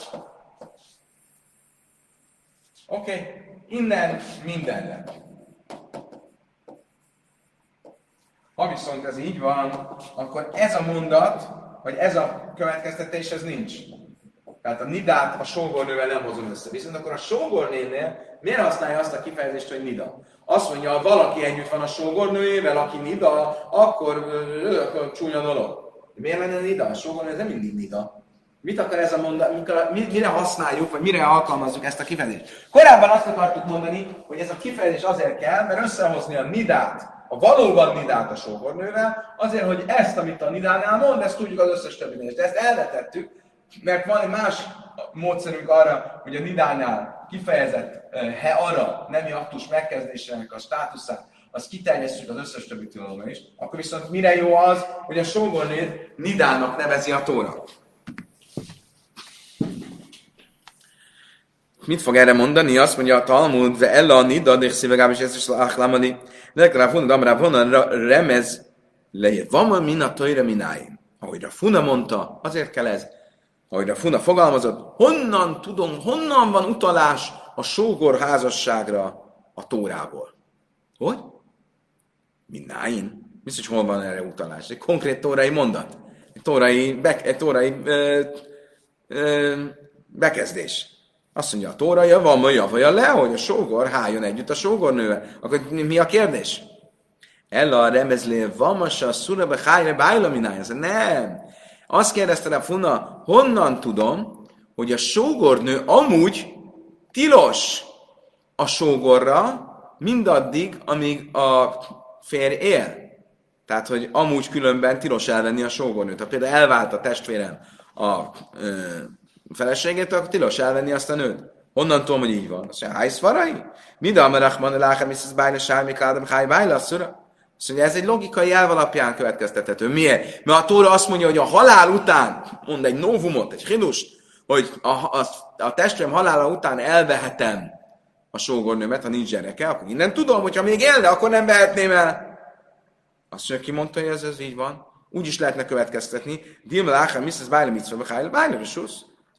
Oké, okay, innen mindenre. Ha viszont ez így van, akkor ez a mondat, vagy ez a következtetés, ez nincs. Tehát a nidát a sógornővel nem hozom össze. Viszont akkor a sógornénél miért használja azt a kifejezést, hogy nida? Azt mondja, ha valaki együtt van a sógornőjével, aki nida, akkor, csúnya dolog. Miért lenne nida? A sógornő ez nem mindig nida. Mit akar ez a mondat, mire használjuk, vagy mire alkalmazzuk ezt a kifejezést? Korábban azt akartuk mondani, hogy ez a kifejezés azért kell, mert összehozni a nidát, a valóban nidát a sógornővel, azért, hogy ezt, amit a nidánál mond, ezt tudjuk az összes többinél. De ezt elvetettük, mert van egy más módszerünk arra, hogy a nidánál kifejezett he arra nemi aktus megkezdésének a státuszát, azt kiterjesszük az összes többi tilalomra is, akkor viszont mire jó az, hogy a sógornéd nidának nevezi a tóra. Mit fog erre mondani? Azt mondja a Talmud, ve ella nida, de szívegább is ezt is láchlamani. De rá funda, amrá remez leír. Van ma min a tojra mináim. Ahogy a Funa mondta, azért kell ez, ahogy a Funa fogalmazott, honnan tudom, honnan van utalás a sógor házasságra a Tórából? Hogy? Minnáin. Biztos, hogy hol van erre utalás. Egy konkrét tórai mondat. Egy tórai, be, egy tórai ö, ö, bekezdés. Azt mondja, a tóra van, vagy javaja le, hogy a sógor háljon együtt a sógornővel. Akkor mi a kérdés? Ella a remezlé, vamasa, szurabe, hájra, bájla, Nem. Azt kérdezte a Funa, honnan tudom, hogy a sógornő amúgy tilos a sógorra mindaddig, amíg a férj él. Tehát, hogy amúgy különben tilos elvenni a sógornőt. Ha például elvált a testvérem a ö, feleségét, akkor tilos elvenni azt a nőt. Honnan tudom, hogy így van? Azt mondja, hájsz varai? Mind a merachman, láchem, hisz bájna, sámi, kádam, háj, bájla, szura. Azt mondja, ez egy logikai elv alapján következtethető. Miért? Mert a Tóra azt mondja, hogy a halál után, mond egy novumot, egy hidust, hogy a, a, a testvérem halála után elvehetem a sógornőmet, ha nincs gyereke, akkor innen tudom, hogyha még élne, akkor nem vehetném el. Azt mondja, ki mondta, hogy ez, ez így van. Úgy is lehetne következtetni. Dilma láchem, Mrs. Bájla, mit Bájla, Bájla,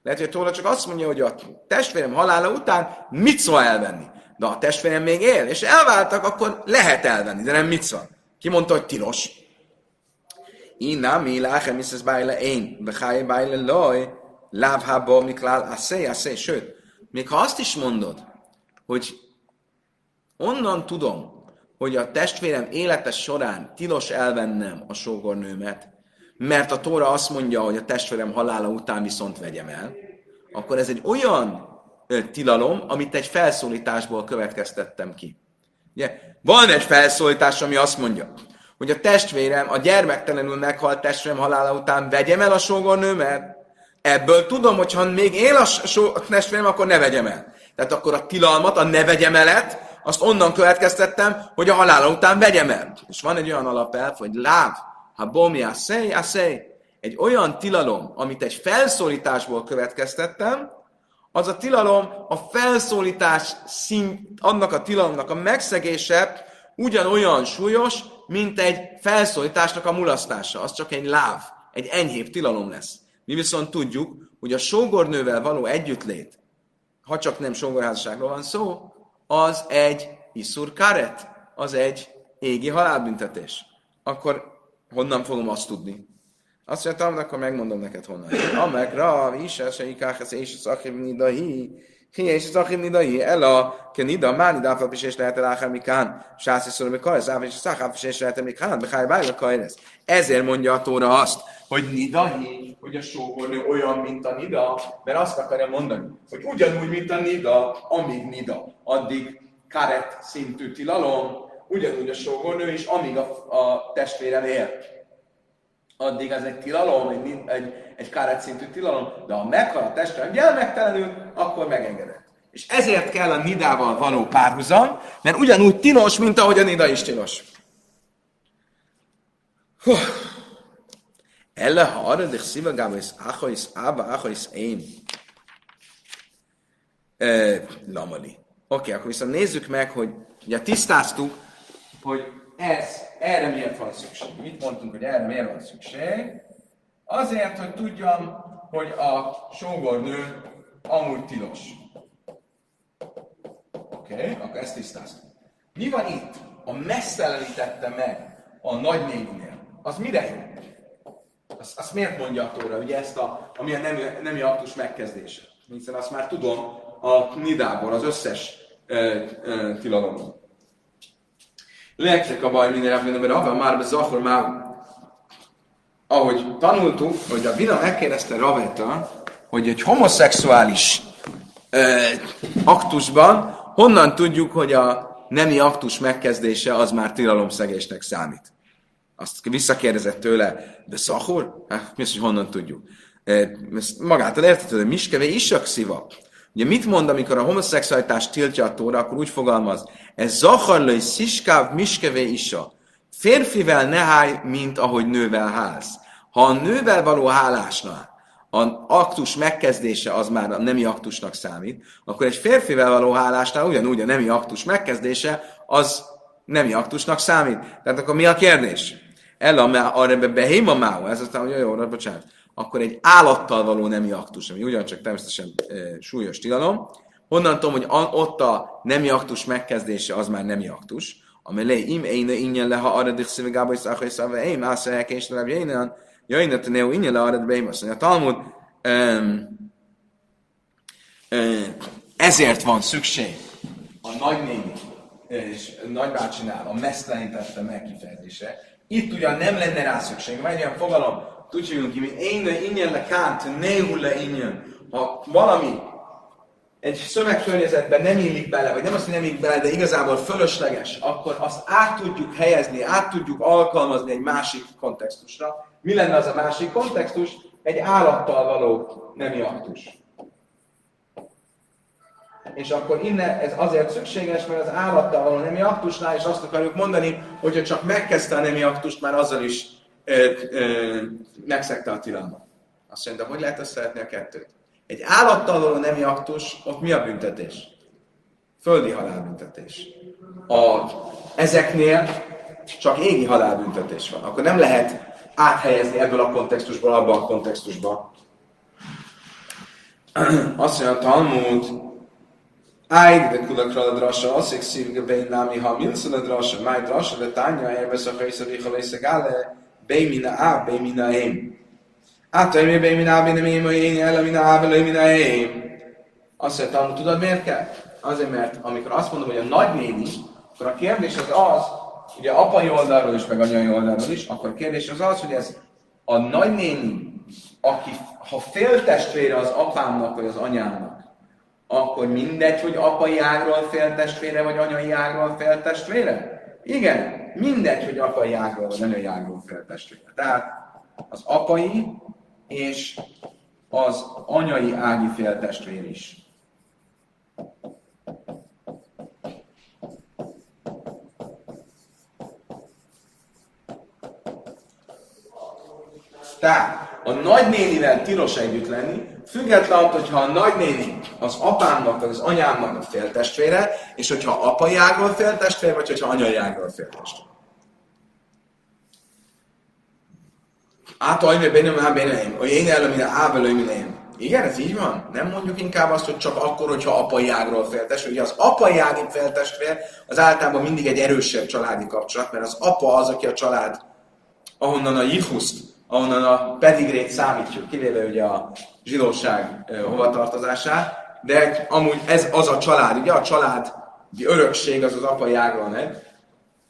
lehet, hogy Tóra csak azt mondja, hogy a testvérem halála után mit szól elvenni. De a testvérem még él, és elváltak, akkor lehet elvenni, de nem mit szól. Ki mondta, hogy tilos? Inna mi láchem, Mrs. Bájle én, beháj bájle loj, lávhába miklál, asszé, asszé, sőt, még ha azt is mondod, hogy onnan tudom, hogy a testvérem élete során tilos elvennem a sógornőmet, mert a Tóra azt mondja, hogy a testvérem halála után viszont vegyem el, akkor ez egy olyan tilalom, amit egy felszólításból következtettem ki. Ugye, van egy felszólítás, ami azt mondja, hogy a testvérem, a gyermektelenül meghalt testvérem halála után vegyem el a sógornőmet, ebből tudom, hogy ha még so- a testvérem, akkor ne vegyem el. Tehát akkor a tilalmat, a ne vegyem elet, azt onnan következtettem, hogy a halála után vegyem el. És van egy olyan alapelv, hogy láv, ha bomi a szej, a szej. Egy olyan tilalom, amit egy felszólításból következtettem, az a tilalom, a felszólítás szint, annak a tilalomnak a megszegése ugyanolyan súlyos, mint egy felszólításnak a mulasztása. Az csak egy láv, egy enyhébb tilalom lesz. Mi viszont tudjuk, hogy a sógornővel való együttlét, ha csak nem sógorházasságról van szó, az egy iszur karet, az egy égi halálbüntetés. Akkor honnan fogom azt tudni, Azt mondtam, akkor megmondom neked honnan. Amek, ra, is, se ikáhez, és az achim nidahi, hi, és az achim nidahi, el a kenida, már nida, is és lehet el mikán, sász és szorul, kajsz, és szacháp is és lehet mikán, beháj, bájla kajresz. Ezért mondja a Tóra azt, hogy nidahi, hogy a sógornő olyan, mint a nida, mert azt akarja mondani, hogy ugyanúgy, mint a nida, amíg nida, addig karet szintű tilalom, ugyanúgy a sógornő is, amíg a, a testvérem él addig az egy tilalom, egy, egy, egy káret szintű tilalom, de ha meghal a testvérem gyermektelenül, akkor megengedett. És ezért kell a nidával való párhuzam, mert ugyanúgy tilos, mint ahogy a nida is tilos. Elle ha arra dich szívegám, és achais ába, achais én. Lamali. Oké, akkor viszont nézzük meg, hogy ugye tisztáztuk, hogy ez, erre miért van szükség? Mit mondtunk, hogy erre miért van szükség? Azért, hogy tudjam, hogy a sógornő amúgy tilos. Oké, akkor ezt tisztáztuk. Mi van itt? A messzelenítette meg a nagynéninél. Az mire jó? Azt, azt miért mondja a Tóra, ugye ezt a, ami a nemi, nemi aktus megkezdése? Hiszen azt már tudom a Nidából, az összes ö, ö, tilalomból. Lektek a baj minden elfélni, mert abban már bezahol már ahogy tanultuk, hogy a Bina megkérdezte Ravetta, hogy egy homoszexuális ö, aktusban honnan tudjuk, hogy a nemi aktus megkezdése az már tilalomszegésnek számít. Azt visszakérdezett tőle, de szahor? Hát, mi az, hogy honnan tudjuk? Ezt magától értető, hogy miskevé isak sziva. Ugye mit mond, amikor a homoszexualitást tiltja a tóra, akkor úgy fogalmaz, ez zaharlai sziskáv miskevé isa. Férfivel ne hálj, mint ahogy nővel hálsz. Ha a nővel való hálásnál a aktus megkezdése az már a nemi aktusnak számít, akkor egy férfivel való hálásnál ugyanúgy a nemi aktus megkezdése az nemi aktusnak számít. Tehát akkor mi a kérdés? Ella arra behéma máu, ez aztán, hogy jó, jó, bocsánat. Akkor egy állattal való nemi aktus, ami ugyancsak természetesen e, súlyos tilalom, honnan tudom, hogy ott a nemi aktus megkezdése az már nemi aktus, amely im éne ingyen le, ha arra dik szívegába is szakha és én éim, ász a és lebb jöjjön a neo ingyen le arra mondja, a Talmud, um, ezért van szükség a nagynéni és nagybácsinál a mesztelenítette megkifejezése. Itt ugyan nem lenne rá szükség, mert egy olyan fogalom, tudjuk ki, mint én ingyen le kánt, le ingyen. Ha valami egy szövegkörnyezetben nem illik bele, vagy nem azt, hogy nem illik bele, de igazából fölösleges, akkor azt át tudjuk helyezni, át tudjuk alkalmazni egy másik kontextusra. Mi lenne az a másik kontextus? Egy állattal való nemi aktus. És akkor innen ez azért szükséges, mert az állattal való nemi aktusnál is azt akarjuk mondani, hogyha csak megkezdte a nemi aktust, már azzal is ö, ö, megszegte a tilalmat. Azt mondja, hogy lehet összehetni a kettőt? Egy állattal való nemi aktus, ott mi a büntetés? Földi halálbüntetés. A, ezeknél csak égi halálbüntetés van. Akkor nem lehet áthelyezni ebből a kontextusból abba a kontextusba. Azt mondja a Talmud, Áj, de kudakra a drasa, aszik szívge bein námi, ha milszön a drasa, máj drasa, de tánya, elvesz a fejsz a riha lesz gále, beimina á, beimina én. Átaim, beimina á, beimina én, hogy én elemina á, beimina én. Azt mondja, tudod miért kell? Azért, mert amikor azt mondom, hogy a nagynéni, akkor a kérdés az az, ugye apai oldalról is, meg anyai oldalról is, akkor a kérdés az az, hogy ez a nagynéni, aki, ha féltestvére az apámnak vagy az anyámnak, akkor mindegy, hogy apai ágról féltestvére, vagy anyai ágról féltestvére? Igen, mindegy, hogy apai ágról, vagy anyai ágról féltestvére. Tehát az apai és az anyai ági féltestvér is. Tehát a nagynénivel tilos együtt lenni, Függetlenül, hogyha a nagynéni az apámnak, vagy az anyámnak a féltestvére, és hogyha apai ágról féltestvére, vagy hogyha anyai ágról féltestvére. Átajme benne már benneim, hogy én előmine ábelőmineim. Igen, ez így van? Nem mondjuk inkább azt, hogy csak akkor, hogyha apai ágról féltestvér. Ugye az apai ági féltestvér az általában mindig egy erősebb családi kapcsolat, mert az apa az, aki a család, ahonnan a jihuszt ahonnan a pedigrét számítjuk, kivéve ugye a zsidóság hovatartozását, de amúgy ez az a család, ugye a család örökség az az apai ágról megy.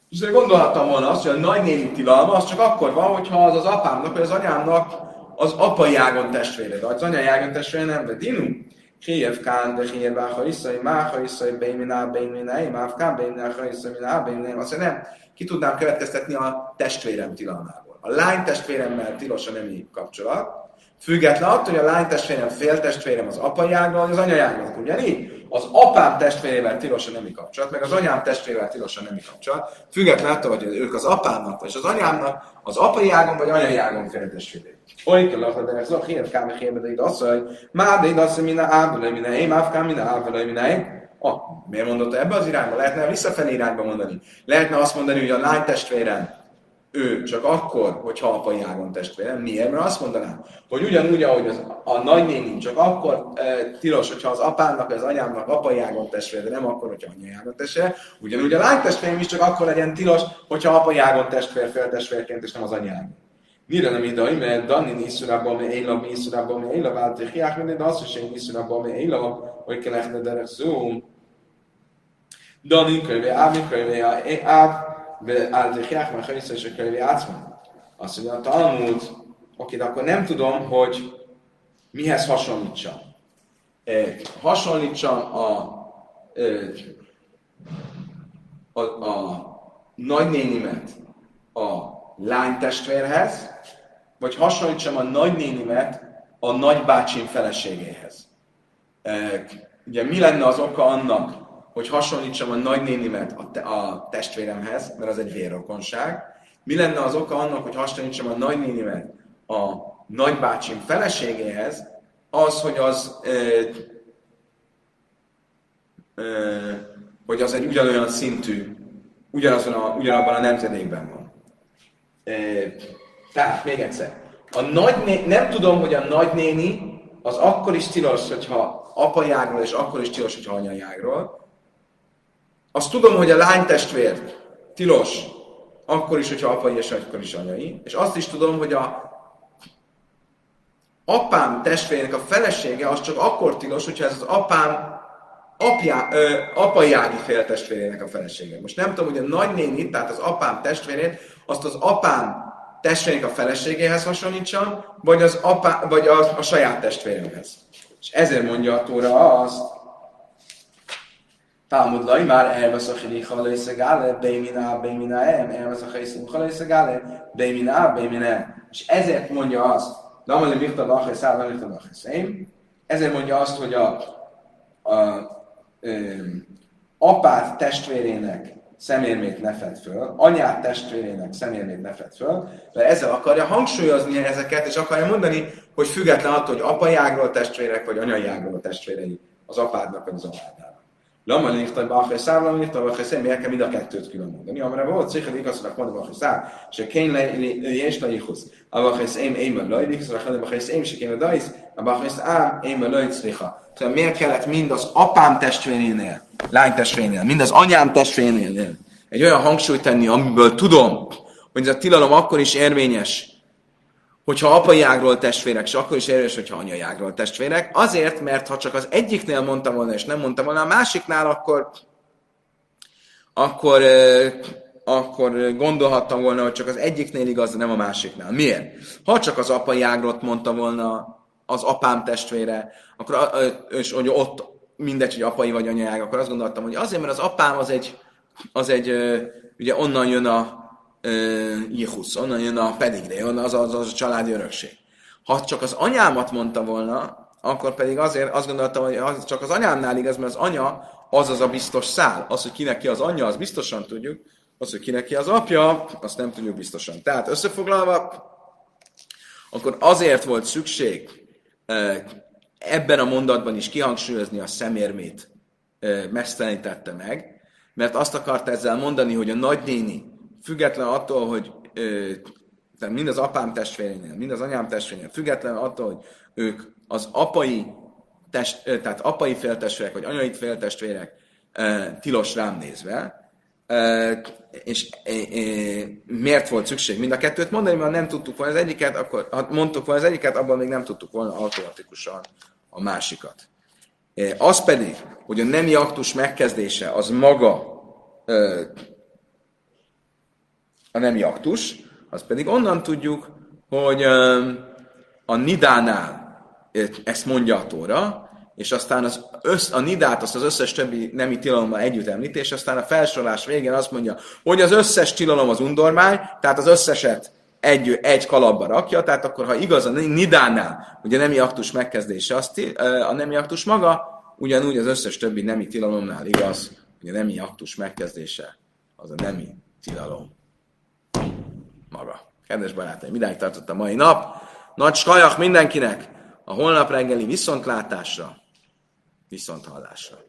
És azért gondolhattam volna azt, hogy a nagynéni tilalma az csak akkor van, hogyha az az apámnak vagy az anyámnak az apai ágon testvére, de az anyai ágon testvére nem, de dinu. Kiev kán, de kiev báha iszai, máha iszai, béminá, béminá, máv kán, béminá, iszai, miná, béminá, azt nem, ki tudnám következtetni a testvérem tilalmából. A lány testvéremmel tilos a nemi kapcsolat, független attól, hogy a lány testvérem, féltestvérem az apai ágról, vagy az anyai ágról, ugyanígy? Az apám testvérével tilos a nemi kapcsolat, meg az anyám testvérével tilos a nemi kapcsolat, független attól, hogy ők az apámnak, vagy az anyámnak, az apai ágon, vagy anyai ágon féltestvéré. Oly kell lakad, de ez a hír, káme hírbe, de az, hogy má, de az, hogy minden ábele, minden minden ábele, minden. Ah, miért mondotta ebbe az irányba? Lehetne visszafelé irányba mondani. Lehetne azt mondani, hogy a lány testvérem, ő csak akkor, hogyha apai ágon testvérem. Miért? Mert azt mondanám, hogy ugyanúgy, ahogy az, a nagynéni csak akkor e, tilos, hogyha az apámnak, az anyámnak apai ágon testvére, de nem akkor, hogyha anyai ágon testvére. Ugyanúgy a lánytestvérem is csak akkor legyen tilos, hogyha apai ágon testvér, féltestvérként, és nem az anyám. Mire nem ide, mert Dani niszurában, mi éla, mi niszurában, mi éla, vált, és hiák minden, de azt is én niszurában, mi éla, hogy kell lehetne derek szó. Dani könyve, ámi könyve, áv, Áldekiák, mert Haiszra és a Kölevi Átszman. Azt mondja, a Talmud, oké, de akkor nem tudom, hogy mihez hasonlítsam. Hasonlítsam a, a, a nagynénimet a lánytestvérhez, vagy hasonlítsam a nagynénimet a nagybácsim feleségéhez. Ugye mi lenne az oka annak, hogy hasonlítsam a nagynénimet a, te, a testvéremhez, mert az egy vérrokonság. Mi lenne az oka annak, hogy hasonlítsam a nagynénimet a nagybácsim feleségéhez, az, hogy az ö, ö, hogy az egy ugyanolyan szintű, ugyanazon a, ugyanabban a nemzedékben van. Ö, tehát, még egyszer. A nagyné, nem tudom, hogy a nagynéni az akkor is tilos, hogyha apai ágról, és akkor is tilos, hogyha anyai ágról, azt tudom, hogy a lánytestvér tilos, akkor is, hogyha apai és akkor is anyai, és azt is tudom, hogy a apám testvérének a felesége az csak akkor tilos, hogyha ez az apám apjá, ö, apai ági féltestvérének a felesége. Most nem tudom, hogy a nagynéni, tehát az apám testvérét, azt az apám testvérének a feleségéhez hasonlítsam, vagy, az apá, vagy a, a saját testvéremhez. És ezért mondja a Tóra azt, Talmud lai már elvesz a chilicha lőszegále, béminá, béminá em, elvesz a chilicha lőszegále, béminá, béminá És ezért mondja azt, Lamali Michta Lachai Szállal Michta Lachai Szém, ezért mondja azt, hogy a, a, a apát testvérének szemérmét ne fed föl, anyát testvérének szemérmét ne fed föl, mert ezzel akarja hangsúlyozni ezeket, és akarja mondani, hogy független attól, hogy apai ágról testvérek, vagy anyai ágról testvérei az apádnak, vagy az apádnak. Lama lifta bachre szám, lama lifta bachre szám, miért kell mind a kettőt külön mondani? Amire volt szépen igaznak mondani bachre szám, se kén és le ichusz. A én a lajdik, szóval a bachre szám, se kén a dajsz, a bachre szám, én a lajt szlicha. Tehát miért kellett mind az apám testvérénél, lány testvérénél, mind az anyám testvérénél egy olyan hangsúlyt tenni, amiből tudom, hogy ez a tilalom akkor is érvényes, hogyha apai ágról testvérek, és akkor is érvényes, hogyha anyai ágról testvérek. Azért, mert ha csak az egyiknél mondtam volna, és nem mondtam volna a másiknál, akkor, akkor, akkor gondolhattam volna, hogy csak az egyiknél igaz, de nem a másiknál. Miért? Ha csak az apai ágról mondta volna az apám testvére, akkor, és hogy ott mindegy, hogy apai vagy anyai akkor azt gondoltam, hogy azért, mert az apám az egy, az egy ugye onnan jön a, Jihusz, onnan jön a pedigré, onnan az, az, az a családi örökség. Ha csak az anyámat mondta volna, akkor pedig azért azt gondoltam, hogy az csak az anyámnál igaz, mert az anya az az a biztos szál. Az, hogy kinek ki az anyja, az biztosan tudjuk, az, hogy kinek ki az apja, azt nem tudjuk biztosan. Tehát összefoglalva, akkor azért volt szükség ebben a mondatban is kihangsúlyozni a szemérmét mesztelenítette meg, mert azt akart ezzel mondani, hogy a nagynéni független attól, hogy tehát mind az apám testvérénél, mind az anyám testvérénél, független attól, hogy ők az apai, test, tehát apai féltestvérek, vagy anyai féltestvérek tilos rám nézve, és miért volt szükség mind a kettőt mondani, mert nem tudtuk volna az egyiket, akkor ha mondtuk volna az egyiket, abban még nem tudtuk volna automatikusan a másikat. Az pedig, hogy a nemi aktus megkezdése az maga ö, a nemi aktus, az pedig onnan tudjuk, hogy a nidánál ezt mondja a tóra, és aztán az össz, a nidát azt az összes többi nemi tilalommal együtt említi, és aztán a felsorolás végén azt mondja, hogy az összes tilalom az undormány, tehát az összeset egy, egy kalapba rakja, tehát akkor ha igaz a nidánál, ugye a nemi aktus megkezdése, azt, a nemi aktus maga, ugyanúgy az összes többi nemi tilalomnál igaz, hogy a nemi aktus megkezdése az a nemi tilalom maga. Kedves barátaim, idáig tartott a mai nap. Nagy skajak mindenkinek! A holnap reggeli viszontlátásra! Viszont hallásra.